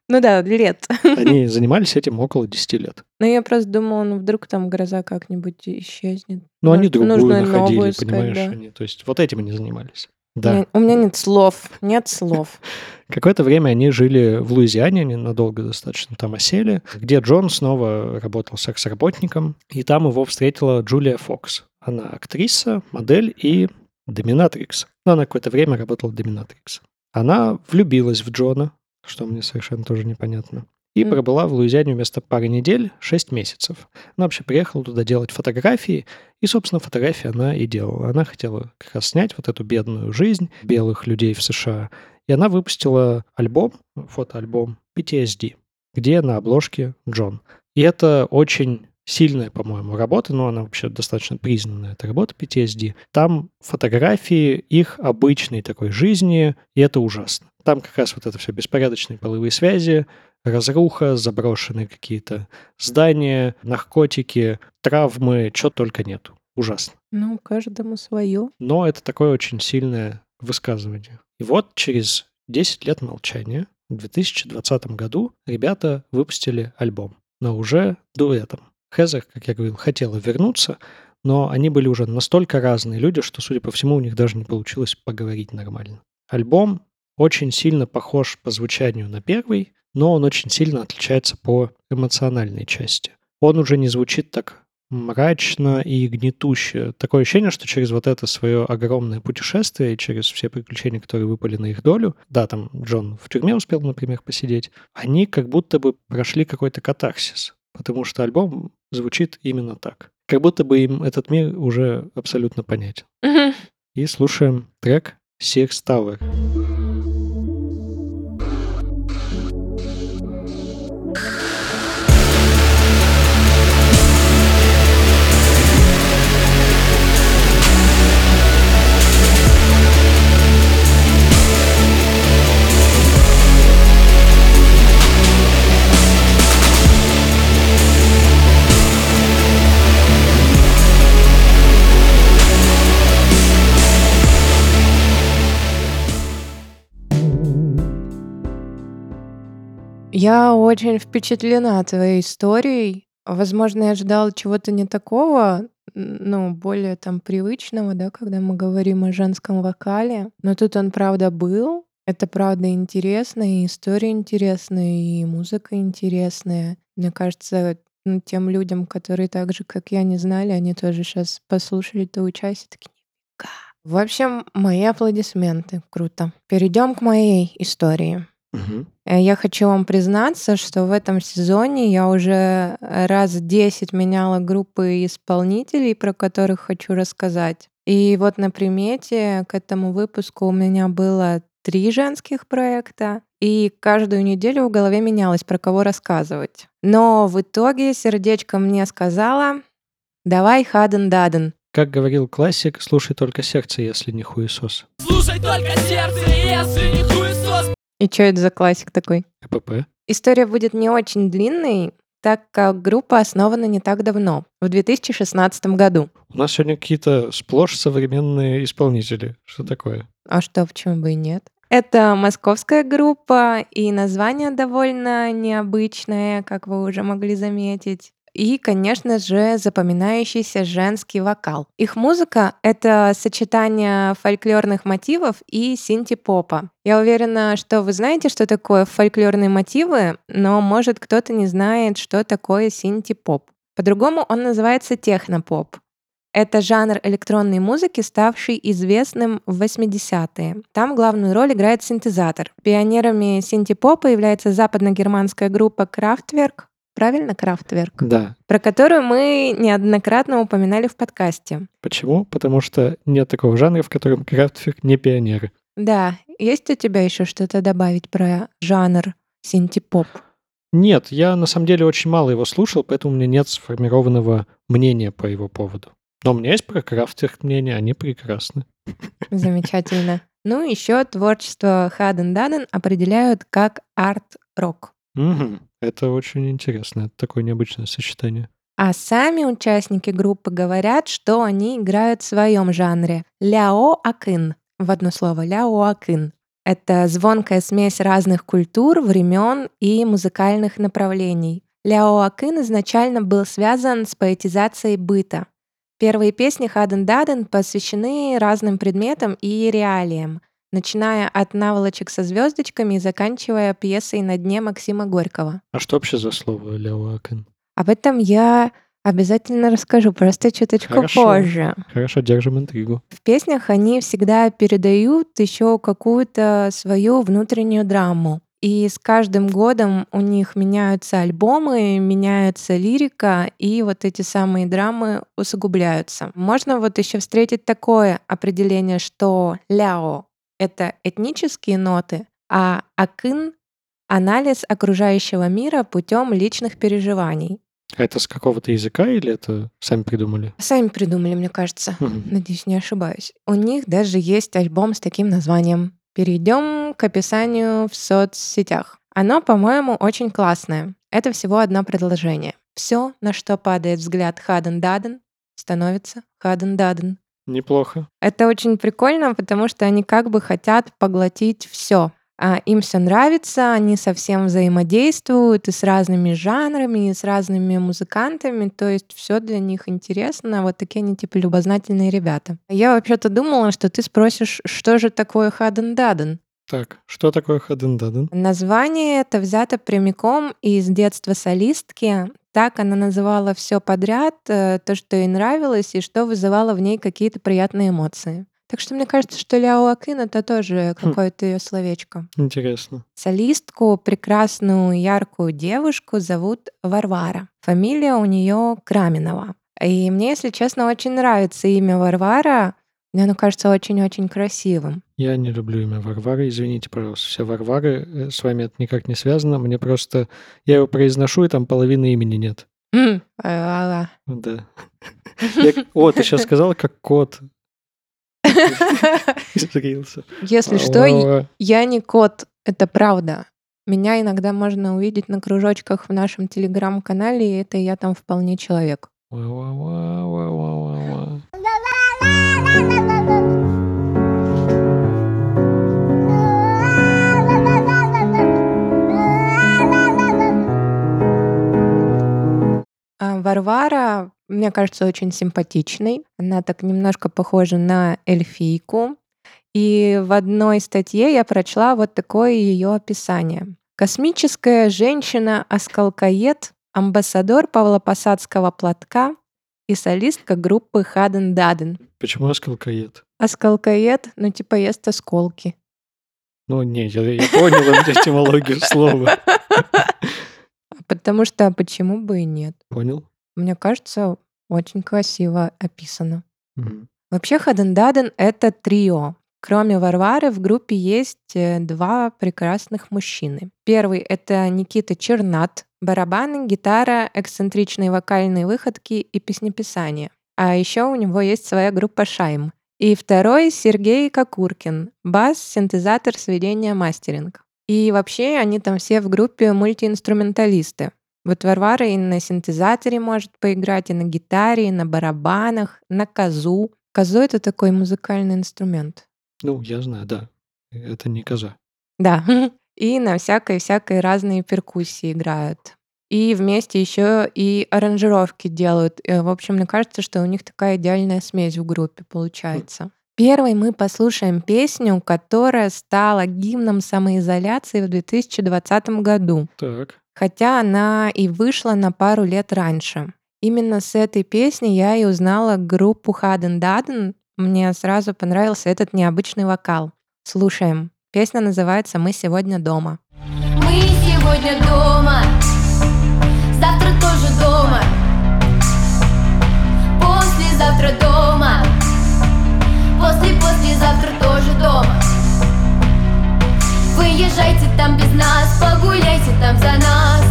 Ну да, лет. Они занимались этим около 10 лет. Но я просто думала, ну вдруг там гроза как-нибудь исчезнет. Но они другую находили, понимаешь? Они, то есть вот этим они занимались. Да. меня- У меня нет слов, нет слов. Какое-то время они жили в Луизиане, они надолго достаточно там осели, где Джон снова работал секс-работником, и там его встретила Джулия Фокс. Она актриса, модель и доминатрикс. Но она какое-то время работала доминатрикс. Она влюбилась в Джона, что мне совершенно тоже непонятно. И пробыла в Луизиане вместо пары недель 6 месяцев. Она вообще приехала туда делать фотографии, и, собственно, фотографии она и делала. Она хотела как раз снять вот эту бедную жизнь белых людей в США. И она выпустила альбом, фотоальбом PTSD, где на обложке Джон. И это очень сильная, по-моему, работа, но она вообще достаточно признанная, эта работа PTSD. Там фотографии их обычной такой жизни, и это ужасно. Там как раз вот это все беспорядочные половые связи, разруха, заброшенные какие-то здания, наркотики, травмы, чего только нету. Ужасно. Ну, каждому свое. Но это такое очень сильное высказывание. И вот через 10 лет молчания в 2020 году ребята выпустили альбом, но уже дуэтом. Хезер, как я говорил, хотела вернуться, но они были уже настолько разные люди, что, судя по всему, у них даже не получилось поговорить нормально. Альбом очень сильно похож по звучанию на первый, но он очень сильно отличается по эмоциональной части. Он уже не звучит так мрачно и гнетуще. Такое ощущение, что через вот это свое огромное путешествие, через все приключения, которые выпали на их долю, да, там Джон в тюрьме успел, например, посидеть, они как будто бы прошли какой-то катарсис, потому что альбом звучит именно так. Как будто бы им этот мир уже абсолютно понятен. И слушаем трек Six Tower. Я очень впечатлена твоей историей. Возможно, я ожидала чего-то не такого, ну, более там привычного, да, когда мы говорим о женском вокале. Но тут он, правда, был. Это, правда, интересно, и история интересная, и музыка интересная. Мне кажется, ну, тем людям, которые так же, как я, не знали, они тоже сейчас послушали твою часть и такие. В общем, мои аплодисменты. Круто. Перейдем к моей истории. Э, Я хочу вам признаться, что в этом сезоне я уже раз 10 меняла группы исполнителей, про которых хочу рассказать. И вот на примете к этому выпуску у меня было три женских проекта, и каждую неделю в голове менялось, про кого рассказывать. Но в итоге сердечко мне сказала, давай Хаден Даден. Как говорил классик, слушай только сердце, если не хуесос. Слушай только сердце, если не хуесос И что это за классик такой? КПП. История будет не очень длинной, так как группа основана не так давно, в 2016 году. У нас сегодня какие-то сплошь современные исполнители. Что такое? А что, почему бы и нет? Это московская группа, и название довольно необычное, как вы уже могли заметить. И, конечно же, запоминающийся женский вокал. Их музыка — это сочетание фольклорных мотивов и синти-попа. Я уверена, что вы знаете, что такое фольклорные мотивы, но, может, кто-то не знает, что такое синти-поп. По-другому он называется технопоп. Это жанр электронной музыки, ставший известным в 80-е. Там главную роль играет синтезатор. Пионерами синти-попа является западно-германская группа Kraftwerk, правильно, Kraftwerk, Да. про которую мы неоднократно упоминали в подкасте. Почему? Потому что нет такого жанра, в котором крафтверк не пионеры. Да, есть у тебя еще что-то добавить про жанр синти-поп? Нет, я на самом деле очень мало его слушал, поэтому у меня нет сформированного мнения по его поводу. Но у меня есть про крафтверк мнение, они прекрасны. Замечательно. Ну, еще творчество Хаден Даден определяют как арт-рок. Мгм. Это очень интересно, это такое необычное сочетание. А сами участники группы говорят, что они играют в своем жанре. Ляо Акын. В одно слово. Ляо Акын. Это звонкая смесь разных культур, времен и музыкальных направлений. Ляо Акын изначально был связан с поэтизацией быта. Первые песни Хаден Даден посвящены разным предметам и реалиям, начиная от наволочек со звездочками и заканчивая пьесой «На дне» Максима Горького. А что вообще за слово ляуакен? Об этом я обязательно расскажу, просто чуточку Хорошо. позже. Хорошо, держим интригу. В песнях они всегда передают еще какую-то свою внутреннюю драму. И с каждым годом у них меняются альбомы, меняется лирика, и вот эти самые драмы усугубляются. Можно вот еще встретить такое определение, что ляо — это этнические ноты, а акын — анализ окружающего мира путем личных переживаний. А это с какого-то языка или это сами придумали? Сами придумали, мне кажется. Мгм. Надеюсь, не ошибаюсь. У них даже есть альбом с таким названием. Перейдем к описанию в соцсетях. Оно, по-моему, очень классное. Это всего одно предложение. Все, на что падает взгляд Хаден Даден, становится Хаден Даден. Неплохо. Это очень прикольно, потому что они как бы хотят поглотить все. Им все нравится, они совсем взаимодействуют и с разными жанрами, и с разными музыкантами, то есть все для них интересно. Вот такие они типа любознательные ребята. Я вообще-то думала, что ты спросишь, что же такое Хаден Даден? Так, что такое Хаден-Даден? Название это взято прямиком из детства солистки. Так она называла все подряд, э, то, что ей нравилось, и что вызывало в ней какие-то приятные эмоции. Так что мне кажется, что Ляо Акын это тоже какое-то ее словечко. Интересно. Солистку, прекрасную, яркую девушку зовут Варвара. Фамилия у нее Краминова. И мне, если честно, очень нравится имя Варвара. Мне оно кажется очень-очень красивым. Я не люблю имя Варвары, извините, пожалуйста. Все Варвары, э, с вами это никак не связано. Мне просто... Я его произношу, и там половины имени нет. А-а-а. Да. Я- О, ты сейчас сказала, как кот. Если что, и- Ва-ва-ва. я не кот, это правда. Меня иногда можно увидеть на кружочках в нашем телеграм-канале, и это я там вполне человек. Варвара, мне кажется, очень симпатичной. Она так немножко похожа на эльфийку. И в одной статье я прочла вот такое ее описание. Космическая женщина-осколкоед, амбассадор Павлопосадского платка и солистка группы Хаден Даден. Почему осколкоед? Осколкоед, ну типа ест осколки. Ну, не, я, я понял этимологию слова. Потому что почему бы и нет? Понял? Мне кажется, очень красиво описано. Мгм. Вообще Хаден Даден — это трио. Кроме Варвары в группе есть э, два прекрасных мужчины. Первый — это Никита Чернат, барабаны, гитара, эксцентричные вокальные выходки и песнеписание. А еще у него есть своя группа «Шайм». И второй — Сергей Кокуркин, бас, синтезатор, сведения, мастеринг. И вообще они там все в группе мультиинструменталисты. Вот Варвара и на синтезаторе может поиграть, и на гитаре, и на барабанах, на казу. Казу — это такой музыкальный инструмент. Ну, я знаю, да. Это не коза. Да. И на всякой-всякой разные перкуссии играют. И вместе еще и аранжировки делают. Э, В общем, мне кажется, что у них такая идеальная смесь в группе получается. Первой мы послушаем песню, которая стала гимном самоизоляции в 2020 году. Так. Хотя она и вышла на пару лет раньше. Именно с этой песни я и узнала группу Хаден Даден. Мне сразу понравился этот необычный вокал. Слушаем. Песня называется «Мы сегодня дома». Мы сегодня дома, завтра тоже дома, послезавтра дома, Выезжайте там без нас, погуляйте там за нас.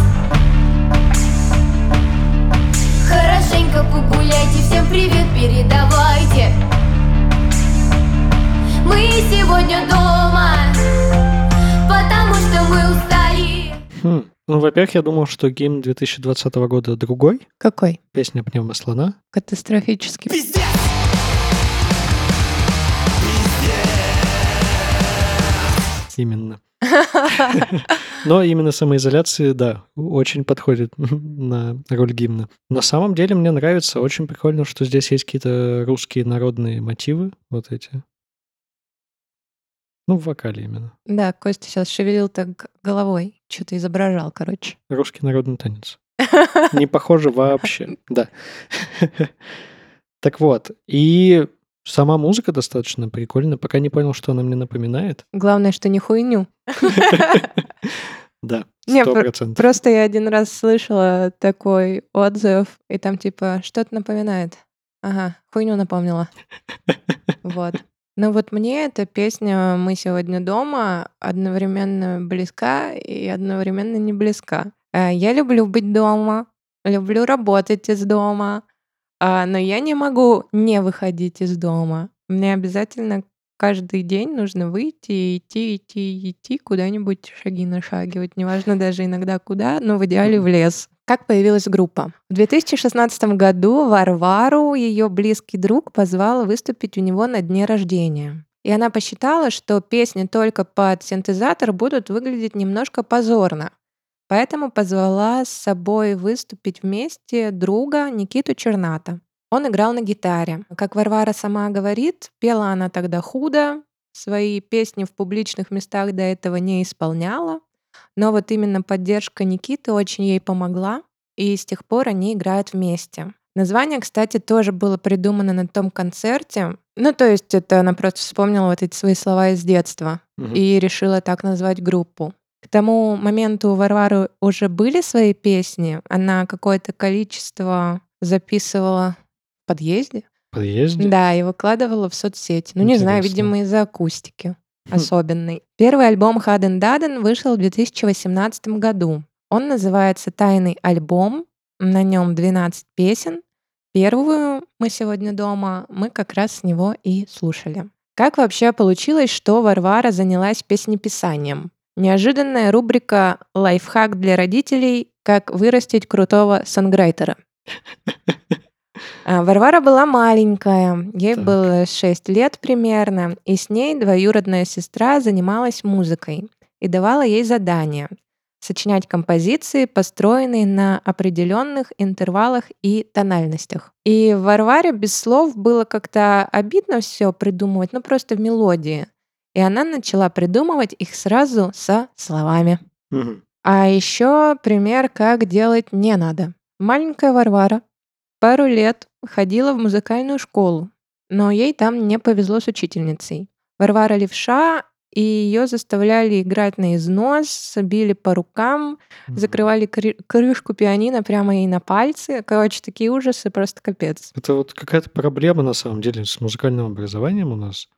Хорошенько погуляйте, всем привет передавайте. Мы сегодня дома, потому что мы устали. Хм. Ну, во-первых, я думал, что гимн 2020 года другой. Какой? Песня «Пневмослона». Катастрофический. Именно. Но именно самоизоляции, да, очень подходит на роль гимна. На самом деле мне нравится, очень прикольно, что здесь есть какие-то русские народные мотивы, вот эти. Ну, в вокале именно. Да, Костя сейчас шевелил так головой. Что-то изображал, короче. Русский народный танец. Не похоже вообще, да. Так вот, и сама музыка достаточно прикольная, пока не понял, что она мне напоминает. Главное, что не хуйню. Да, процентов. Просто я один раз слышала такой отзыв, и там типа что-то напоминает. Ага, хуйню напомнила. Вот. Ну вот мне эта песня «Мы сегодня дома» одновременно близка и одновременно не близка. Э, Я люблю быть дома, люблю работать из дома, а, но я не могу не выходить из дома. Мне обязательно каждый день нужно выйти и идти, идти, идти куда-нибудь шаги нашагивать. Неважно даже иногда куда, но в идеале в лес. Как появилась группа? В 2016 году Варвару ее близкий друг позвал выступить у него на дне рождения. И она посчитала, что песни только под синтезатор будут выглядеть немножко позорно. Поэтому позвала с собой выступить вместе друга Никиту Черната. Он играл на гитаре. Как Варвара сама говорит, пела она тогда худо, свои песни в публичных местах до этого не исполняла. Но вот именно поддержка Никиты очень ей помогла, и с тех пор они играют вместе. Название, кстати, тоже было придумано на том концерте. Ну, то есть это она просто вспомнила вот эти свои слова из детства Мгм. и решила так назвать группу. К тому моменту у Варвары уже были свои песни. Она какое-то количество записывала в подъезде. В подъезде? Да, и выкладывала в соцсети. Ну, не знаю, Интересно. видимо, из-за акустики Хм. особенной. Первый альбом Хаден Даден вышел в 2018 году. Он называется «Тайный альбом». На нем 12 песен. Первую «Мы сегодня дома» мы как раз с него и слушали. Как вообще получилось, что Варвара занялась песнеписанием? Неожиданная рубрика «Лайфхак для родителей. Как вырастить крутого санграйтера». А, Варвара была маленькая, ей Так. было 6 лет примерно, и с ней двоюродная сестра занималась музыкой и давала ей задания. сочинять композиции, построенные на определенных интервалах и тональностях. И в Варваре без слов было как-то обидно все придумывать, ну просто в мелодии. И она начала придумывать их сразу со словами. Мгм. А еще пример, как делать не надо. Маленькая Варвара пару лет ходила в музыкальную школу, но ей там не повезло с учительницей. Варвара левша, и ее заставляли играть на износ, били по рукам, Мгм. закрывали кры- крышку пианино прямо ей на пальцы. Короче, такие ужасы, просто капец. Это вот какая-то проблема на самом деле с музыкальным образованием у нас.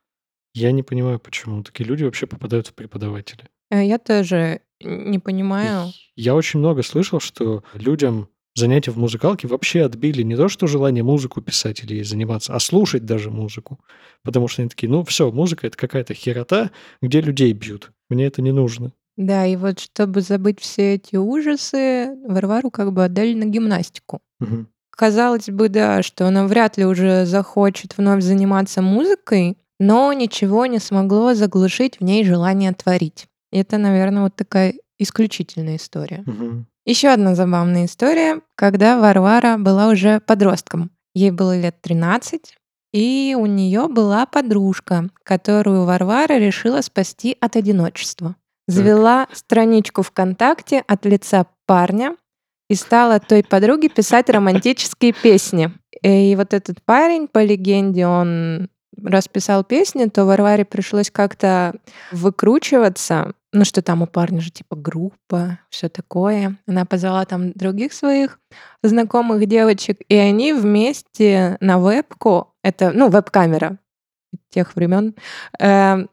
Я не понимаю, почему такие люди вообще попадают в преподаватели. Э, Я тоже не понимаю. Я очень много слышал, что людям занятия в музыкалке вообще отбили не то, что желание музыку писать или ей заниматься, а слушать даже музыку. Потому что они такие, ну все, музыка это какая-то херота, где людей бьют. Мне это не нужно. Да, и вот чтобы забыть все эти ужасы, Варвару как бы отдали на гимнастику. Мгм. Казалось бы, да, что она вряд ли уже захочет вновь заниматься музыкой, но ничего не смогло заглушить в ней желание творить. Это, наверное, вот такая исключительная история. Мгм. Еще одна забавная история, когда Варвара была уже подростком. Ей было лет 13, и у нее была подружка, которую Варвара решила спасти от одиночества. Завела страничку ВКонтакте от лица парня и стала той подруге писать романтические песни. И вот этот парень, по легенде, он расписал песни, то Варваре пришлось как-то выкручиваться. Ну что там у парня же типа группа, все такое. Она позвала там других своих знакомых девочек, и они вместе на вебку, это, ну, веб-камера тех времен, эм,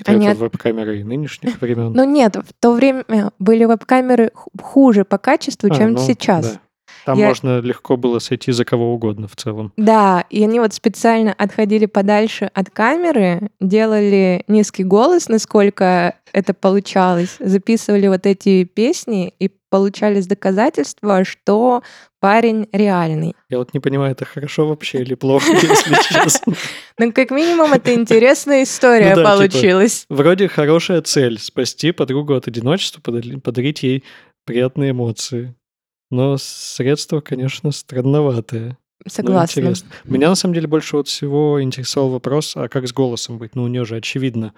Это Они веб-камеры нынешних времен. ну нет, в то время были веб-камеры ху- хуже по качеству, А, чем ну, сейчас. да. Там Я- можно легко было сойти за кого угодно в целом. Да, и они вот специально отходили подальше от камеры, делали низкий голос, насколько это получалось, записывали вот эти песни и получались доказательства, что парень реальный. Я вот не понимаю, это хорошо вообще или плохо, если честно. Ну, как минимум, это интересная история Ну типа, получилась. Вроде хорошая цель — спасти подругу от одиночества, подарить ей приятные эмоции. Но средства, конечно, странноватые. Ну, Согласна. интересно. Меня на самом деле больше вот всего интересовал вопрос, а как с голосом быть? Ну, у нее же очевидно,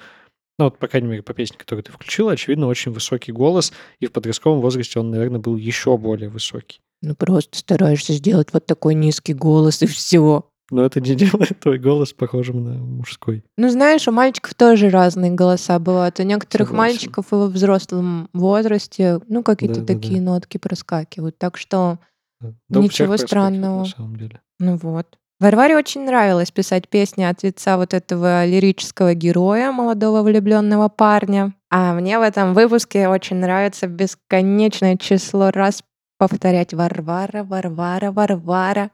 ну вот, по крайней мере, по песне, которую ты включила, очевидно, очень высокий голос, и в подростковом возрасте он, наверное, был еще более высокий. Ну, просто стараешься сделать вот такой низкий голос, и все. Но это не делает твой голос похожим на мужской. Ну, знаешь, у мальчиков тоже разные голоса бывают. У некоторых Согласен. мальчиков и во взрослом возрасте, ну, какие-то Да-да-да. такие нотки проскакивают. Так что, Да. Да Ничего странного. На самом деле. ну вот. Варваре очень нравилось писать песни от лица вот этого лирического героя, молодого влюбленного парня. А мне в этом выпуске очень нравится бесконечное число раз повторять Варвара, Варвара, Варвара.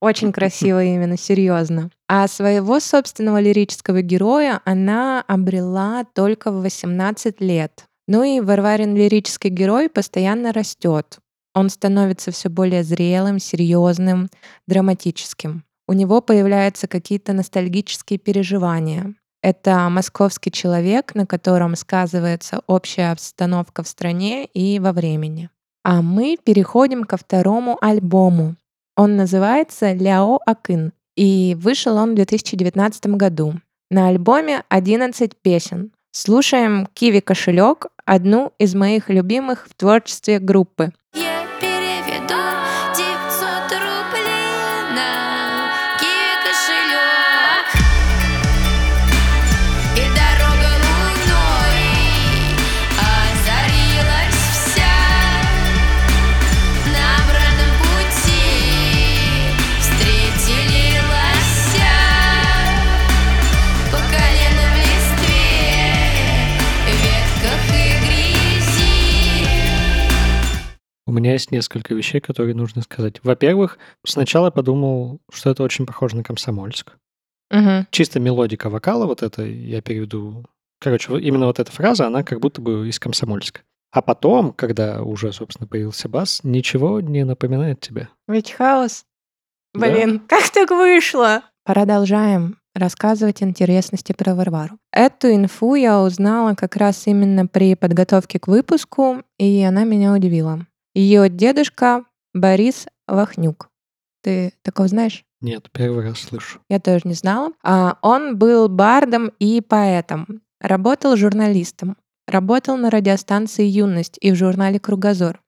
Очень красиво именно, серьезно. А своего собственного лирического героя она обрела только в 18 лет. Ну и Варварин лирический герой постоянно растет. Он становится все более зрелым, серьезным, драматическим. У него появляются какие-то ностальгические переживания. Это московский человек, на котором сказывается общая обстановка в стране и во времени. А мы переходим ко второму альбому. Он называется «Ляо Акын», и вышел он в 2019 году. На альбоме 11 песен. Слушаем «Киви кошелек», одну из моих любимых в творчестве группы. Я меня есть несколько вещей, которые нужно сказать. Во-первых, сначала я подумал, что это очень похоже на Комсомольск. Мгм. Чисто мелодика вокала, вот это я переведу. Короче, вот именно вот эта фраза, она как будто бы из Комсомольска. А потом, когда уже, собственно, появился бас, ничего не напоминает тебе. Ведь хаос. Да. Блин, как так вышло? Продолжаем рассказывать интересности про Варвару. Эту инфу я узнала как раз именно при подготовке к выпуску, и она меня удивила. Ее дедушка Борис Вахнюк. Ты такого знаешь? Нет, первый раз слышу. Я тоже не знала. А, он был бардом и поэтом. Работал журналистом. Работал на радиостанции «Юность» и в журнале «Кругозор».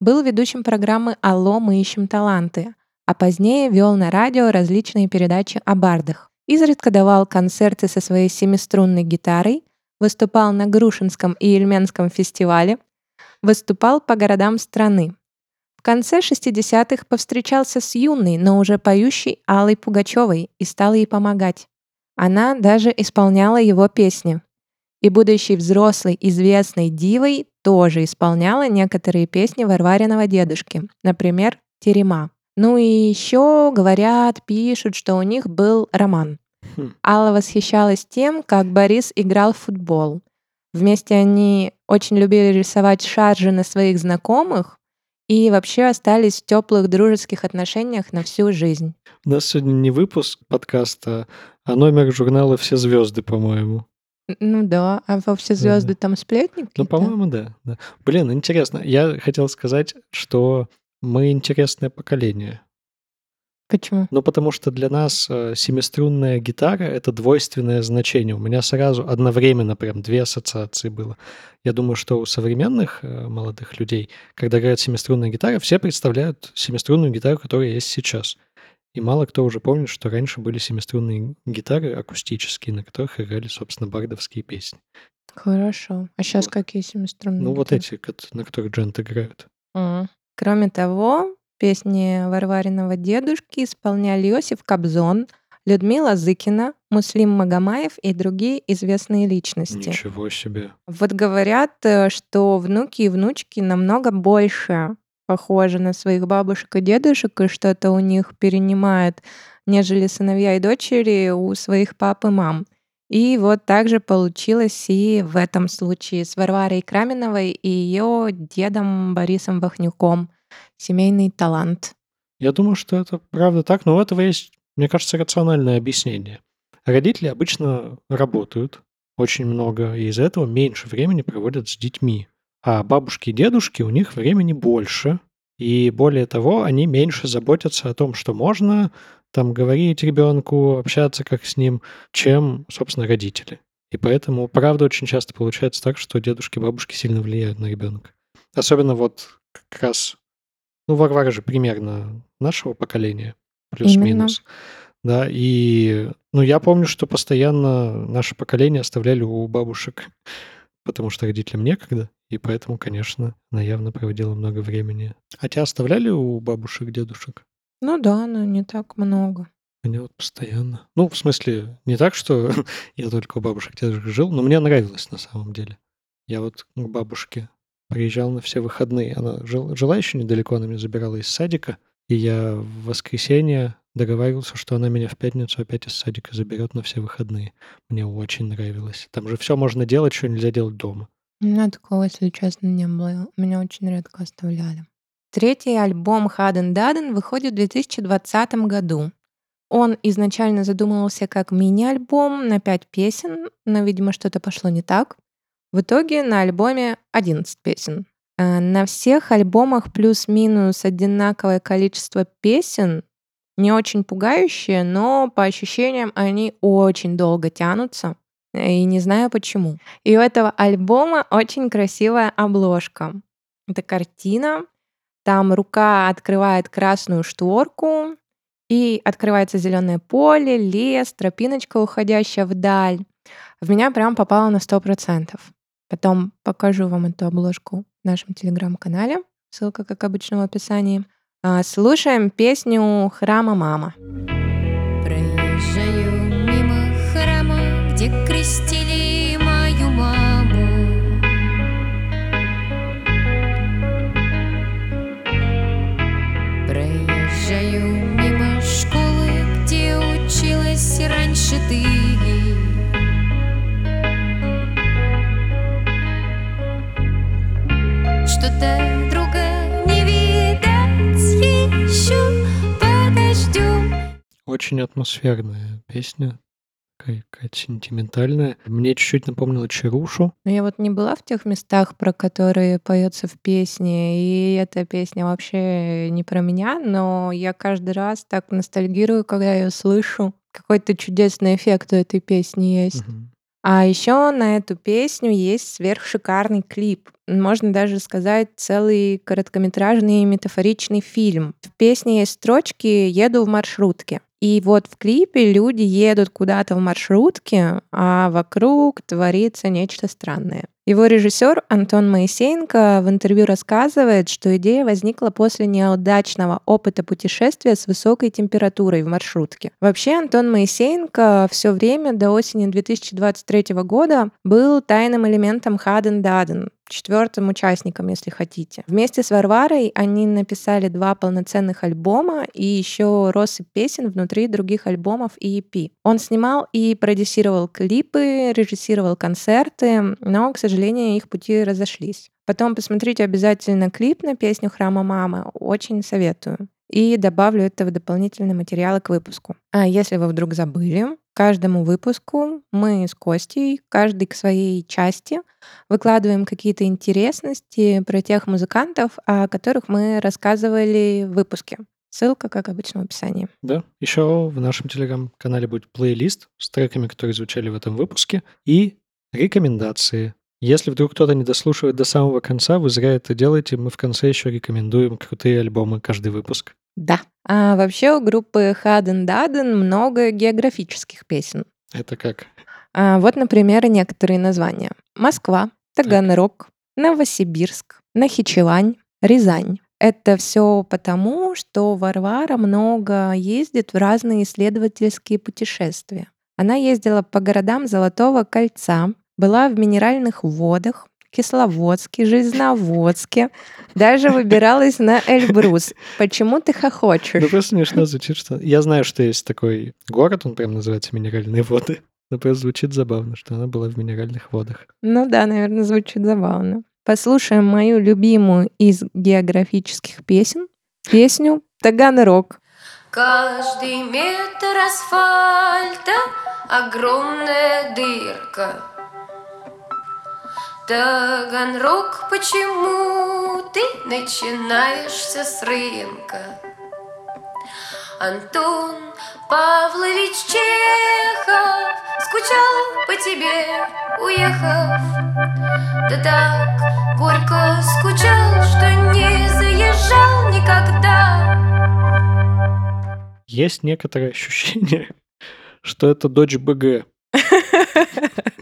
Был ведущим программы «Алло, мы ищем таланты», а позднее вел на радио различные передачи о бардах. Изредка давал концерты со своей семиструнной гитарой, выступал на Грушинском и Ельменском фестивале, выступал по городам страны. В конце 60-х повстречался с юной, но уже поющей Аллой Пугачевой и стал ей помогать. Она даже исполняла его песни. И будущей взрослой известной дивой тоже исполняла некоторые песни Варвариного дедушки, например, «Терема». Ну и еще говорят, пишут, что у них был роман. Хм. Алла восхищалась тем, как Борис играл в футбол. Вместе они очень любили рисовать шаржи на своих знакомых и вообще остались в теплых дружеских отношениях на всю жизнь. У нас сегодня не выпуск подкаста, а номер журнала «Все звезды», по-моему. Ну да, а во все звезды там сплетники? Ну, по-моему, да, да. Блин, интересно. Я хотел сказать, что мы интересное поколение. Почему? Ну, потому что для нас э, семиструнная гитара — это двойственное значение. У меня сразу одновременно прям две ассоциации было. Я думаю, что у современных э, молодых людей, когда говорят семиструнная гитара, все представляют семиструнную гитару, которая есть сейчас. И мало кто уже помнит, что раньше были семиструнные гитары акустические, на которых играли, собственно, бардовские песни. Хорошо. А сейчас какие семиструнные Ну, вот гитары? эти, кот- на которых джент играют. М. Кроме того, песни Варвариного дедушки исполняли Иосиф Кобзон, Людмила Зыкина, Муслим Магомаев и другие известные личности. Ничего себе. Вот говорят, э, что внуки и внучки намного больше похожи на своих бабушек и дедушек, и что-то у них перенимает, нежели сыновья и дочери у своих пап и мам. И вот так же получилось и в этом случае с Варварой Краминовой и ее дедом Борисом Вахнюком. Семейный талант. Я думаю, что это правда так, но у этого есть, мне кажется, рациональное объяснение. Родители обычно работают очень много, и из-за этого меньше времени проводят с детьми. А бабушки и дедушки, у них времени больше, и более того, они меньше заботятся о том, что можно там говорить ребенку, общаться как с ним, чем, собственно, родители. И поэтому, правда, очень часто получается так, что дедушки и бабушки сильно влияют на ребенка. Особенно вот как раз, ну, Варвара же примерно нашего поколения, плюс-минус. Да, и, ну, я помню, что постоянно наше поколение оставляли у бабушек, потому что родителям некогда, и поэтому, конечно, она явно проводила много времени. А тебя оставляли у бабушек, дедушек? Ну да, но не так много. Меня вот постоянно. Ну, в смысле, не так, что я только у бабушек, дедушек жил, но мне нравилось на самом деле. Я вот к бабушке приезжал на все выходные. Она жил, жила еще недалеко, она меня забирала из садика. И я в воскресенье договаривался, что она меня в пятницу опять из садика заберет на все выходные. Мне очень нравилось. Там же все можно делать, что нельзя делать дома. У меня такого, если честно, не было. Меня очень редко оставляли. Третий альбом Хаден Даден выходит в 2020 году. Он изначально задумывался как мини-альбом на 5 песен, но, видимо, что-то пошло не так. В итоге на альбоме 11 песен. Э, На всех альбомах плюс-минус одинаковое количество песен, не очень пугающие, но по ощущениям они очень долго тянутся. Э, И не знаю почему. И у этого альбома очень красивая обложка. Это картина. Там рука открывает красную шторку, и открывается зеленое поле, лес, тропиночка, уходящая вдаль. В меня прям попало на сто процентов. Потом покажу вам эту обложку в нашем телеграм-канале. Ссылка, как обычно, в описании. А, Слушаем песню «Храма мама». Проезжаю мимо храма, где крестили мою маму. Проезжаю мимо школы, где училась раньше ты. Что-то друга не видать еще подождем. Очень атмосферная песня. такая какая-то сентиментальная. Мне чуть-чуть напомнила Чарушу. Но я вот не была в тех местах, про которые поется в песне, и эта песня вообще не про меня, но я каждый раз так ностальгирую, когда ее слышу. Какой-то чудесный эффект у этой песни есть. Мгм. А еще на эту песню есть сверхшикарный клип. Можно даже сказать целый короткометражный метафоричный фильм. В песне есть строчки «Еду в маршрутке». И вот в клипе люди едут куда-то в маршрутке, а вокруг творится нечто странное. Его режиссер Антон Моисеенко в интервью рассказывает, что идея возникла после неудачного опыта путешествия с высокой температурой в маршрутке. Вообще Антон Моисеенко все время до осени 2023 года был тайным элементом Хаден Даден, четвертым участником, если хотите. Вместе с Варварой они написали два полноценных альбома и еще россыпь песен внутри других альбомов и EP. Он снимал и продюсировал клипы, режиссировал концерты, но, к сожалению, их пути разошлись. Потом посмотрите обязательно клип на песню «Храма мамы», очень советую. И добавлю это в дополнительные материалы к выпуску. А если вы вдруг забыли, каждому выпуску мы с Костей, каждый к своей части, выкладываем какие-то интересности про тех музыкантов, о которых мы рассказывали в выпуске. Ссылка, как обычно, в описании. Да. Еще в нашем телеграм-канале будет плейлист с треками, которые звучали в этом выпуске, и рекомендации. Если вдруг кто-то не дослушивает до самого конца, вы зря это делаете. Мы в конце еще рекомендуем крутые альбомы каждый выпуск. Да. А вообще у группы Хаден Даден много географических песен. Это как? А, вот, например, некоторые названия. Москва, Таганрог, Новосибирск, Нахичевань, Рязань. Это все потому, что Варвара много ездит в разные исследовательские путешествия. Она ездила по городам Золотого кольца, была в минеральных водах, Кисловодске, Железноводске, даже выбиралась на Эльбрус. Почему ты Ну, хохочешь? просто смешно звучит, что... Я знаю, что есть такой город, он прям называется Минеральные воды. Но просто звучит забавно, что она была в минеральных водах. Ну да, наверное, звучит забавно. Послушаем мою любимую из географических песен, песню «Таганрог». Каждый метр асфальта огромная дырка. Таганрог, почему ты начинаешься с рынка? Антон Павлович Чехов скучал по тебе, уехав. Да так горько скучал, что не заезжал никогда. Есть некоторое ощущение, что это дочь БГ.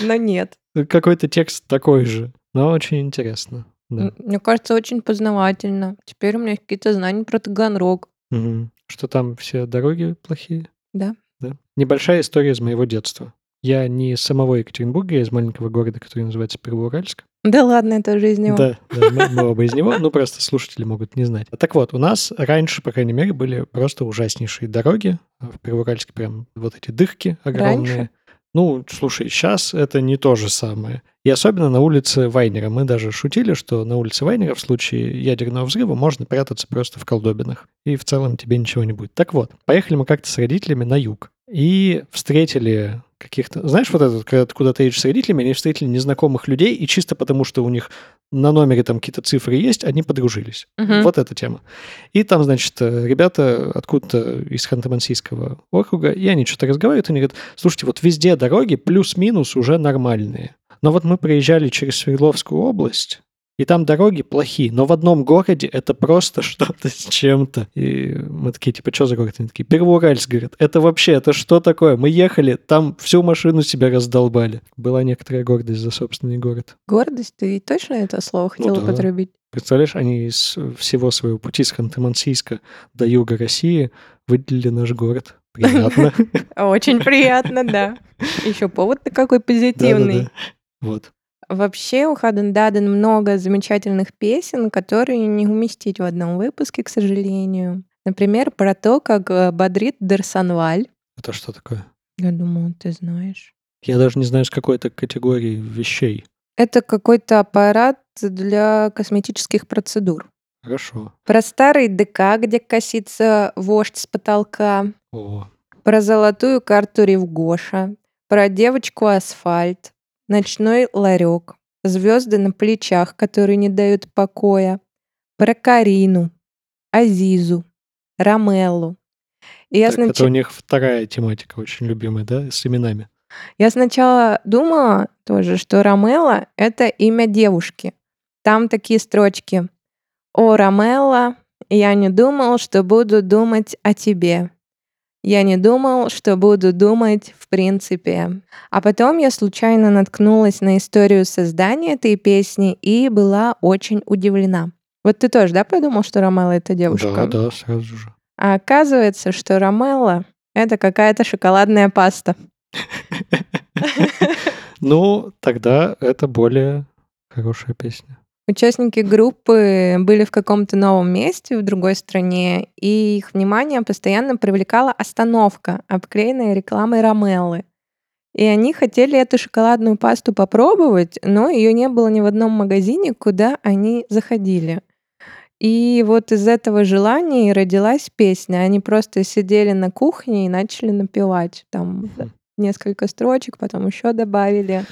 Но нет. Какой-то текст такой же, но очень интересно. Да. Мне кажется, очень познавательно. Теперь у меня какие-то знания про Таганрог. Мгм. Что там все дороги плохие? Да. Да. Небольшая история из моего детства. Я не из самого Екатеринбурга, я из маленького города, который называется Первоуральск. Да ладно, это жизнь его. Да, да, мы, мы оба из него, ну просто слушатели могут не знать. Так вот, у нас раньше, по крайней мере, были просто ужаснейшие дороги. В Первоуральске прям вот эти дырки огромные. Раньше? Ну, слушай, сейчас это не то же самое. И особенно на улице Вайнера. Мы даже шутили, что на улице Вайнера в случае ядерного взрыва можно прятаться просто в колдобинах. И в целом тебе ничего не будет. Так вот, поехали мы как-то с родителями на юг. И встретили каких-то... Знаешь, вот этот, когда ты куда-то едешь с родителями, они встретили незнакомых людей, и чисто потому, что у них на номере там какие-то цифры есть, они подружились. Мгм. Вот эта тема. И там, значит, ребята откуда-то из Ханты-Мансийского округа, и они что-то разговаривают, и они говорят, слушайте, вот везде дороги плюс-минус уже нормальные. Но вот мы проезжали через Свердловскую область, и там дороги плохие, но в одном городе это просто что-то с чем-то. И мы такие, типа, что за город? Они такие, Первоуральск, говорят. Это вообще, это что такое? Мы ехали, там всю машину себя раздолбали. Была некоторая гордость за собственный город. Гордость, ты точно это слово хотел да. употребить? Представляешь, они из всего своего пути с Ханты-Мансийска до юга России выделили наш город. Приятно. Очень приятно, да. Еще повод-то какой позитивный. Вот. Вообще у Хаден Даден много замечательных песен, которые не уместить в одном выпуске, к сожалению. Например, про то, как э, бодрит Дерсанваль. Это что такое? Я думаю, ты знаешь. Я даже не знаю, с какой это категории вещей. Это какой-то аппарат для косметических процедур. Хорошо. Про старый ДК, где косится вождь с потолка. О, про золотую карту Ревгоша, про девочку Асфальт, ночной ларек, звезды на плечах, которые не дают покоя, про Карину, Азизу, Рамеллу. И я, Так, это у снач- них вторая тематика очень любимая, да, с именами. я сначала думала тоже, что Рамелла — это имя девушки. Там такие строчки. «О, Рамелла, я не думал, что буду думать о тебе. Я не думал, что буду думать в принципе». А потом я случайно наткнулась на историю создания этой песни и была очень удивлена. Вот ты тоже, да, подумал, что Рамелла — это девушка? Да, да, сразу же. А оказывается, что Рамелла — это какая-то шоколадная паста. Ну, тогда это более хорошая песня. Участники группы были в каком-то новом месте в другой стране, и их внимание постоянно привлекала остановка, обклеенная рекламой Ромеллы. И они хотели эту шоколадную пасту попробовать, но ее не было ни в одном магазине, куда они заходили. И вот из этого желания и родилась песня. Они просто сидели на кухне и начали напевать. Там несколько строчек, потом еще добавили.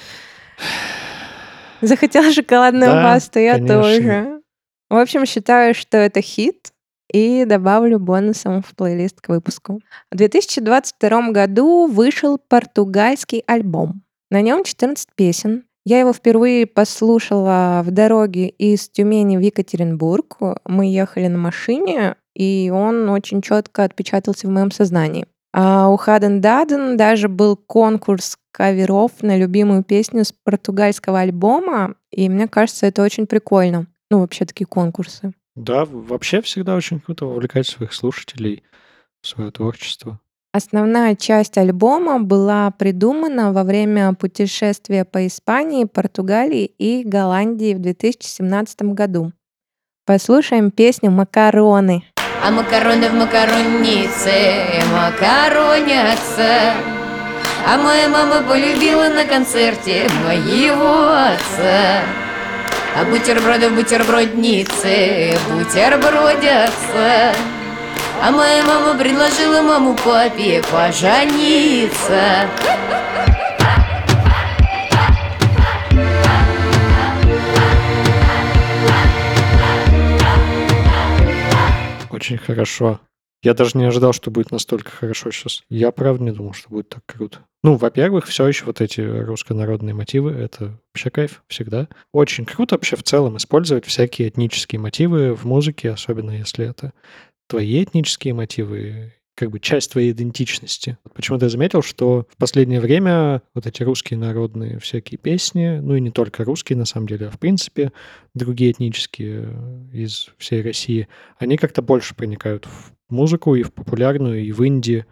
Захотела шоколадную Да, пасту, я конечно. тоже. В общем, считаю, что это хит, и добавлю бонусом в плейлист к выпуску. В 2022 году вышел португальский альбом. На нем 14 песен. Я его впервые послушала в дороге из Тюмени в Екатеринбург. Мы ехали на машине, и он очень четко отпечатался в моем сознании. А у Хаден Даден даже был конкурс каверов на любимую песню с португальского альбома, и мне кажется, это очень прикольно. Ну, вообще такие конкурсы. Да, вообще всегда очень круто вовлекать своих слушателей в свое творчество. Основная часть альбома была придумана во время путешествия по Испании, Португалии и Голландии в 2017 году. Послушаем песню «Макароны». А макароны в макароннице макаронятся. А моя мама полюбила на концерте моего отца. А бутерброды в бутерброднице бутербродятся. А моя мама предложила маму папе пожениться Очень хорошо. Я даже не ожидал, что будет настолько хорошо сейчас. Я, правда, не думал, что будет так круто. Ну, во-первых, все еще вот эти руссконародные мотивы, это вообще кайф всегда. Очень круто вообще в целом использовать всякие этнические мотивы в музыке, особенно если это твои этнические мотивы, как бы часть твоей идентичности. Почему-то я заметил, что в последнее время вот эти русские народные всякие песни, ну и не только русские на самом деле, а в принципе другие этнические э, из всей России, они как-то больше проникают в музыку и в популярную, и в инди,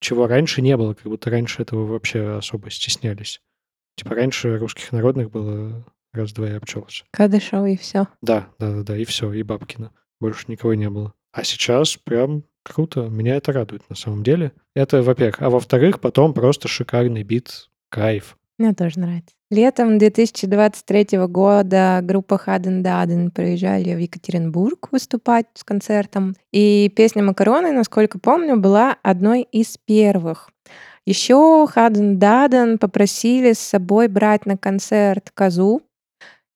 чего раньше не было, как будто раньше этого вообще особо стеснялись. Типа раньше русских народных было раз-два и обчелся. Кадышева и все. Да, да, да, да, и все, и Бабкина. Больше никого не было. А сейчас прям круто, меня это радует на самом деле. Это, во-первых. А во-вторых, потом просто шикарный бит, кайф. Мне тоже нравится. Летом 2023 года группа Хаден Даден приезжали в Екатеринбург выступать с концертом. И песня «Макароны», насколько помню, была одной из первых. Еще Хаден Даден попросили с собой брать на концерт козу.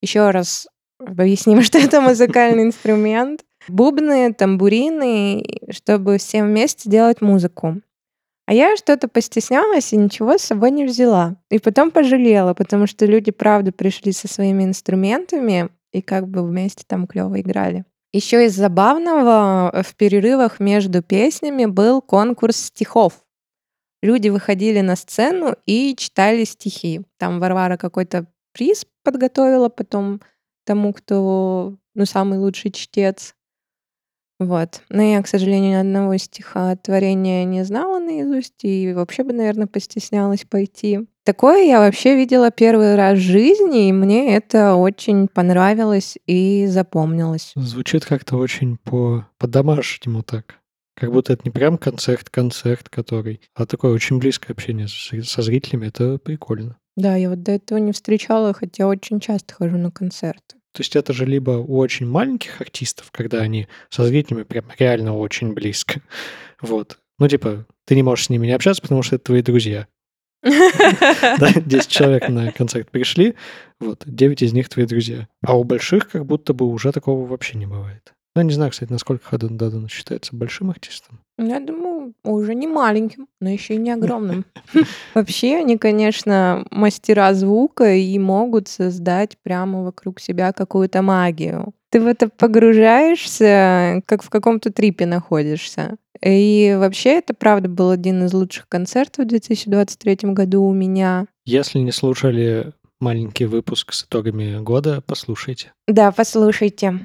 Еще раз объясним, что это музыкальный инструмент. Бубны, тамбурины, чтобы всем вместе делать музыку. А я что-то постеснялась и ничего с собой не взяла. И потом пожалела, потому что люди, правда, пришли со своими инструментами и как бы вместе там клево играли. Еще из забавного в перерывах между песнями был конкурс стихов. Люди выходили на сцену и читали стихи. Там Варвара какой-то приз подготовила потом тому, кто ну, самый лучший чтец. Вот. Но я, к сожалению, ни одного стихотворения не знала наизусть и вообще бы, наверное, постеснялась пойти. Такое я вообще видела первый раз в жизни, и мне это очень понравилось и запомнилось. Звучит как-то очень по, по-домашнему так. Как будто это не прям концерт-концерт, который, а такое очень близкое общение со, со зрителями. Это прикольно. Да, я вот до этого не встречала, хотя очень часто хожу на концерты. То есть это же либо у очень маленьких артистов, когда они со зрителями прям реально очень близко. Вот. Ну, типа, ты не можешь с ними не общаться, потому что это твои друзья. Да, 10 человек на концерт пришли, вот, 9 из них твои друзья. А у больших как будто бы уже такого вообще не бывает. Ну, не знаю, кстати, насколько Хаден Даден считается большим артистом. Я думаю, уже не маленьким, но еще и не огромным. Вообще, они, конечно, мастера звука и могут создать прямо вокруг себя какую-то магию. Ты в это погружаешься, как в каком-то трипе находишься. И вообще, это правда был один из лучших концертов в 2023 году у меня. Если не слушали маленький выпуск с итогами года, послушайте. Да, послушайте.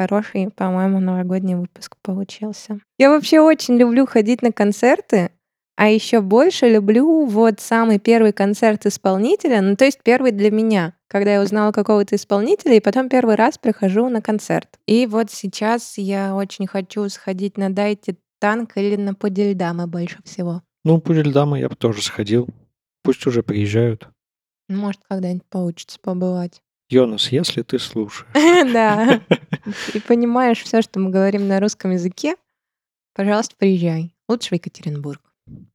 Хороший, по-моему, новогодний выпуск получился. Я вообще очень люблю ходить на концерты, а еще больше люблю вот самый первый концерт исполнителя, ну то есть первый для меня, когда я узнала какого-то исполнителя, и потом первый раз прихожу на концерт. И вот сейчас я очень хочу сходить на Дайте танк или на Пудельдамы больше всего. Ну, Пудельдамы я бы тоже сходил. Пусть уже приезжают. Может, когда-нибудь получится побывать. Йонас, если ты слушаешь. Да. И понимаешь все, что мы говорим на русском языке, пожалуйста, приезжай. Лучше в Екатеринбург.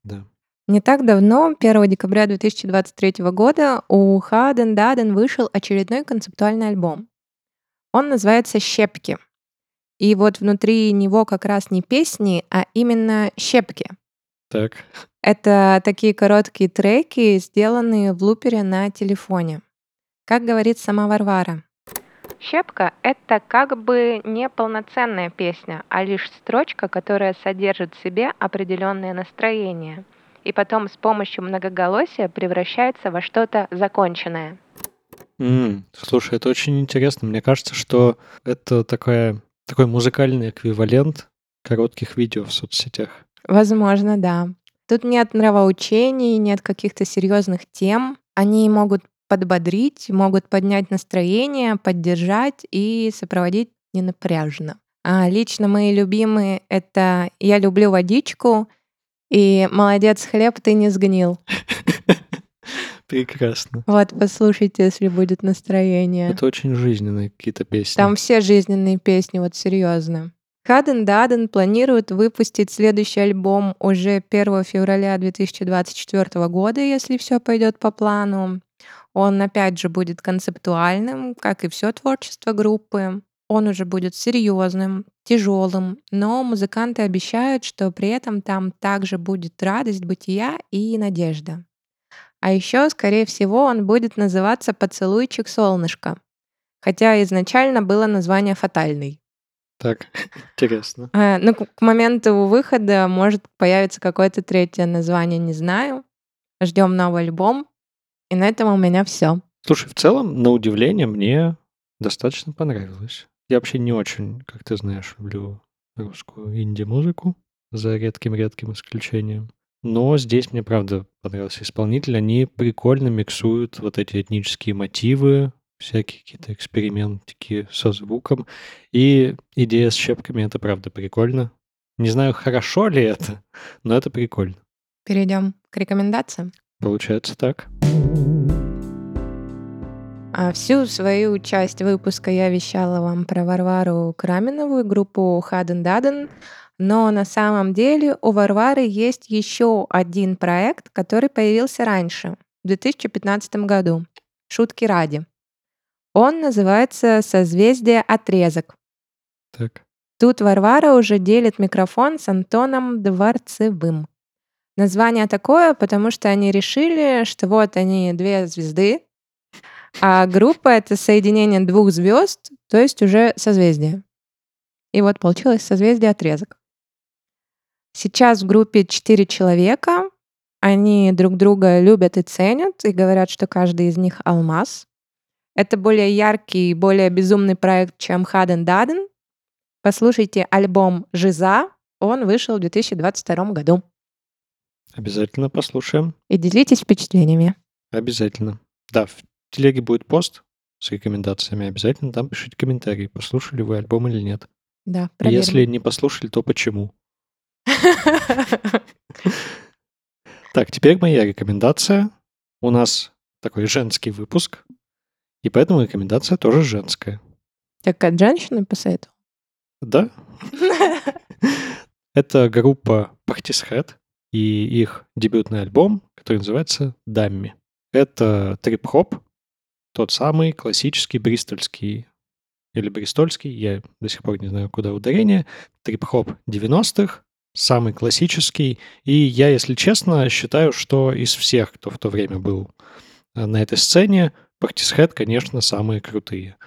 Да. Не так давно, 1 декабря 2023 года, у Хаден Даден вышел очередной концептуальный альбом. Он называется «Щепки». И вот внутри него как раз не песни, а именно щепки. Так. Это такие короткие треки, сделанные в лупере на телефоне. Как говорит сама Варвара. Щепка — это как бы не полноценная песня, а лишь строчка, которая содержит в себе определенное настроение, и потом с помощью многоголосия превращается во что-то законченное. М, Слушай, это очень интересно. Мне кажется, что это такая, такой музыкальный эквивалент коротких видео в соцсетях. Возможно, да. Тут нет нравоучений, нет каких-то серьезных тем. Они могут подбодрить, могут поднять настроение, поддержать и сопроводить ненапряжно. А лично мои любимые — это «Я люблю водичку» и «Молодец, хлеб, ты не сгнил». Прекрасно. Вот, послушайте, если будет настроение. Это очень жизненные какие-то песни. Там все жизненные песни, вот серьезно. Хаден Даден планирует выпустить следующий альбом уже 1 февраля 2024 года, если все пойдет по плану. Он опять же будет концептуальным, как и все творчество группы. Он уже будет серьезным, тяжелым, но музыканты обещают, что при этом там также будет радость бытия и надежда. А еще, скорее всего, он будет называться «Поцелуйчик солнышко», хотя изначально было название «Фатальный». Так, интересно. А, ну, к к моменту выхода может появиться какое-то третье название, не знаю. Ждем новый альбом. И на этом у меня все. Слушай, в целом, на удивление, мне достаточно понравилось. Я вообще не очень, как ты знаешь, люблю русскую инди-музыку, за редким-редким исключением. Но здесь мне, правда, понравился исполнитель. Они прикольно миксуют вот эти этнические мотивы, всякие какие-то экспериментики со звуком. И идея с щепками — это, правда, прикольно. Не знаю, хорошо ли это, но это прикольно. Перейдем к рекомендациям. Получается так. А всю свою часть выпуска я вещала вам про Варвару Краминову и группу Хаден Даден, но на самом деле у Варвары есть еще один проект, который появился раньше, в 2015 году. Шутки ради. Он называется «Созвездие отрезок». Так. Тут Варвара уже делит микрофон с Антоном Дворцевым. Название такое, потому что они решили, что вот они две звезды, а группа — это соединение двух звезд, то есть уже созвездие. И вот получилось созвездие отрезок. Сейчас в группе четыре человека. Они друг друга любят и ценят, и говорят, что каждый из них алмаз. Это более яркий, более безумный проект, чем Хаден Даден. Послушайте альбом «Жиза». Он вышел в 2022 году. Обязательно послушаем. И делитесь впечатлениями. Обязательно. Да, в телеге будет пост с рекомендациями. Обязательно там пишите комментарии, послушали вы альбом или нет. Да, проверим. Если не послушали, то почему? Так, теперь моя рекомендация. У нас такой женский выпуск, и поэтому рекомендация тоже женская. Так от женщины посоветовал? Да? Это группа Portishead. И их дебютный альбом, который называется «Дамми». Это трип-хоп, тот самый классический бристольский или бристольский, я до сих пор не знаю, куда ударение, трип-хоп 90-х, самый классический. И я, если честно, считаю, что из всех, кто в то время был э, на этой сцене, Portishead, конечно, самые крутые.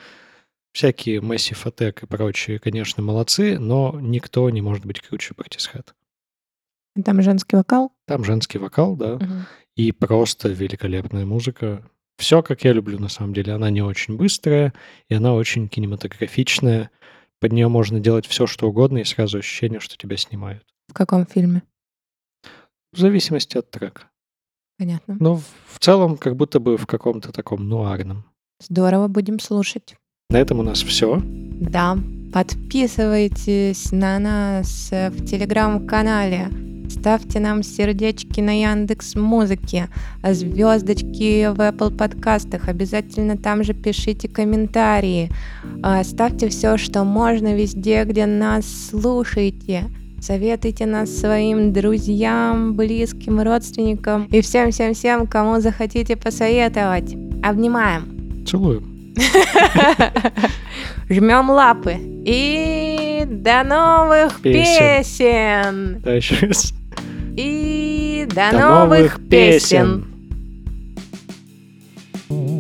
Всякие Massive Attack и прочие, конечно, молодцы, но никто не может быть круче Portishead. Там женский вокал? Там женский вокал, да. Угу. И просто великолепная музыка. Все, как я люблю, на самом деле. Она не очень быстрая, и она очень кинематографичная. Под нее можно делать все, что угодно, и сразу ощущение, что тебя снимают. В каком фильме? В зависимости от трека. Понятно. Но в в целом, как будто бы в каком-то таком нуарном. Здорово, будем слушать. На этом у нас все. Да, подписывайтесь на нас в телеграм-канале. Ставьте нам сердечки на Яндекс Музыке, звездочки в Apple подкастах. Обязательно там же пишите комментарии. А, Ставьте все, что можно везде, где нас слушаете. Советуйте нас своим друзьям, близким, родственникам и всем-всем-всем, кому захотите посоветовать. Обнимаем. Целую. Жмем лапы. И до новых Песен. песен. Да, еще раз. И до, до новых, новых песен! песен.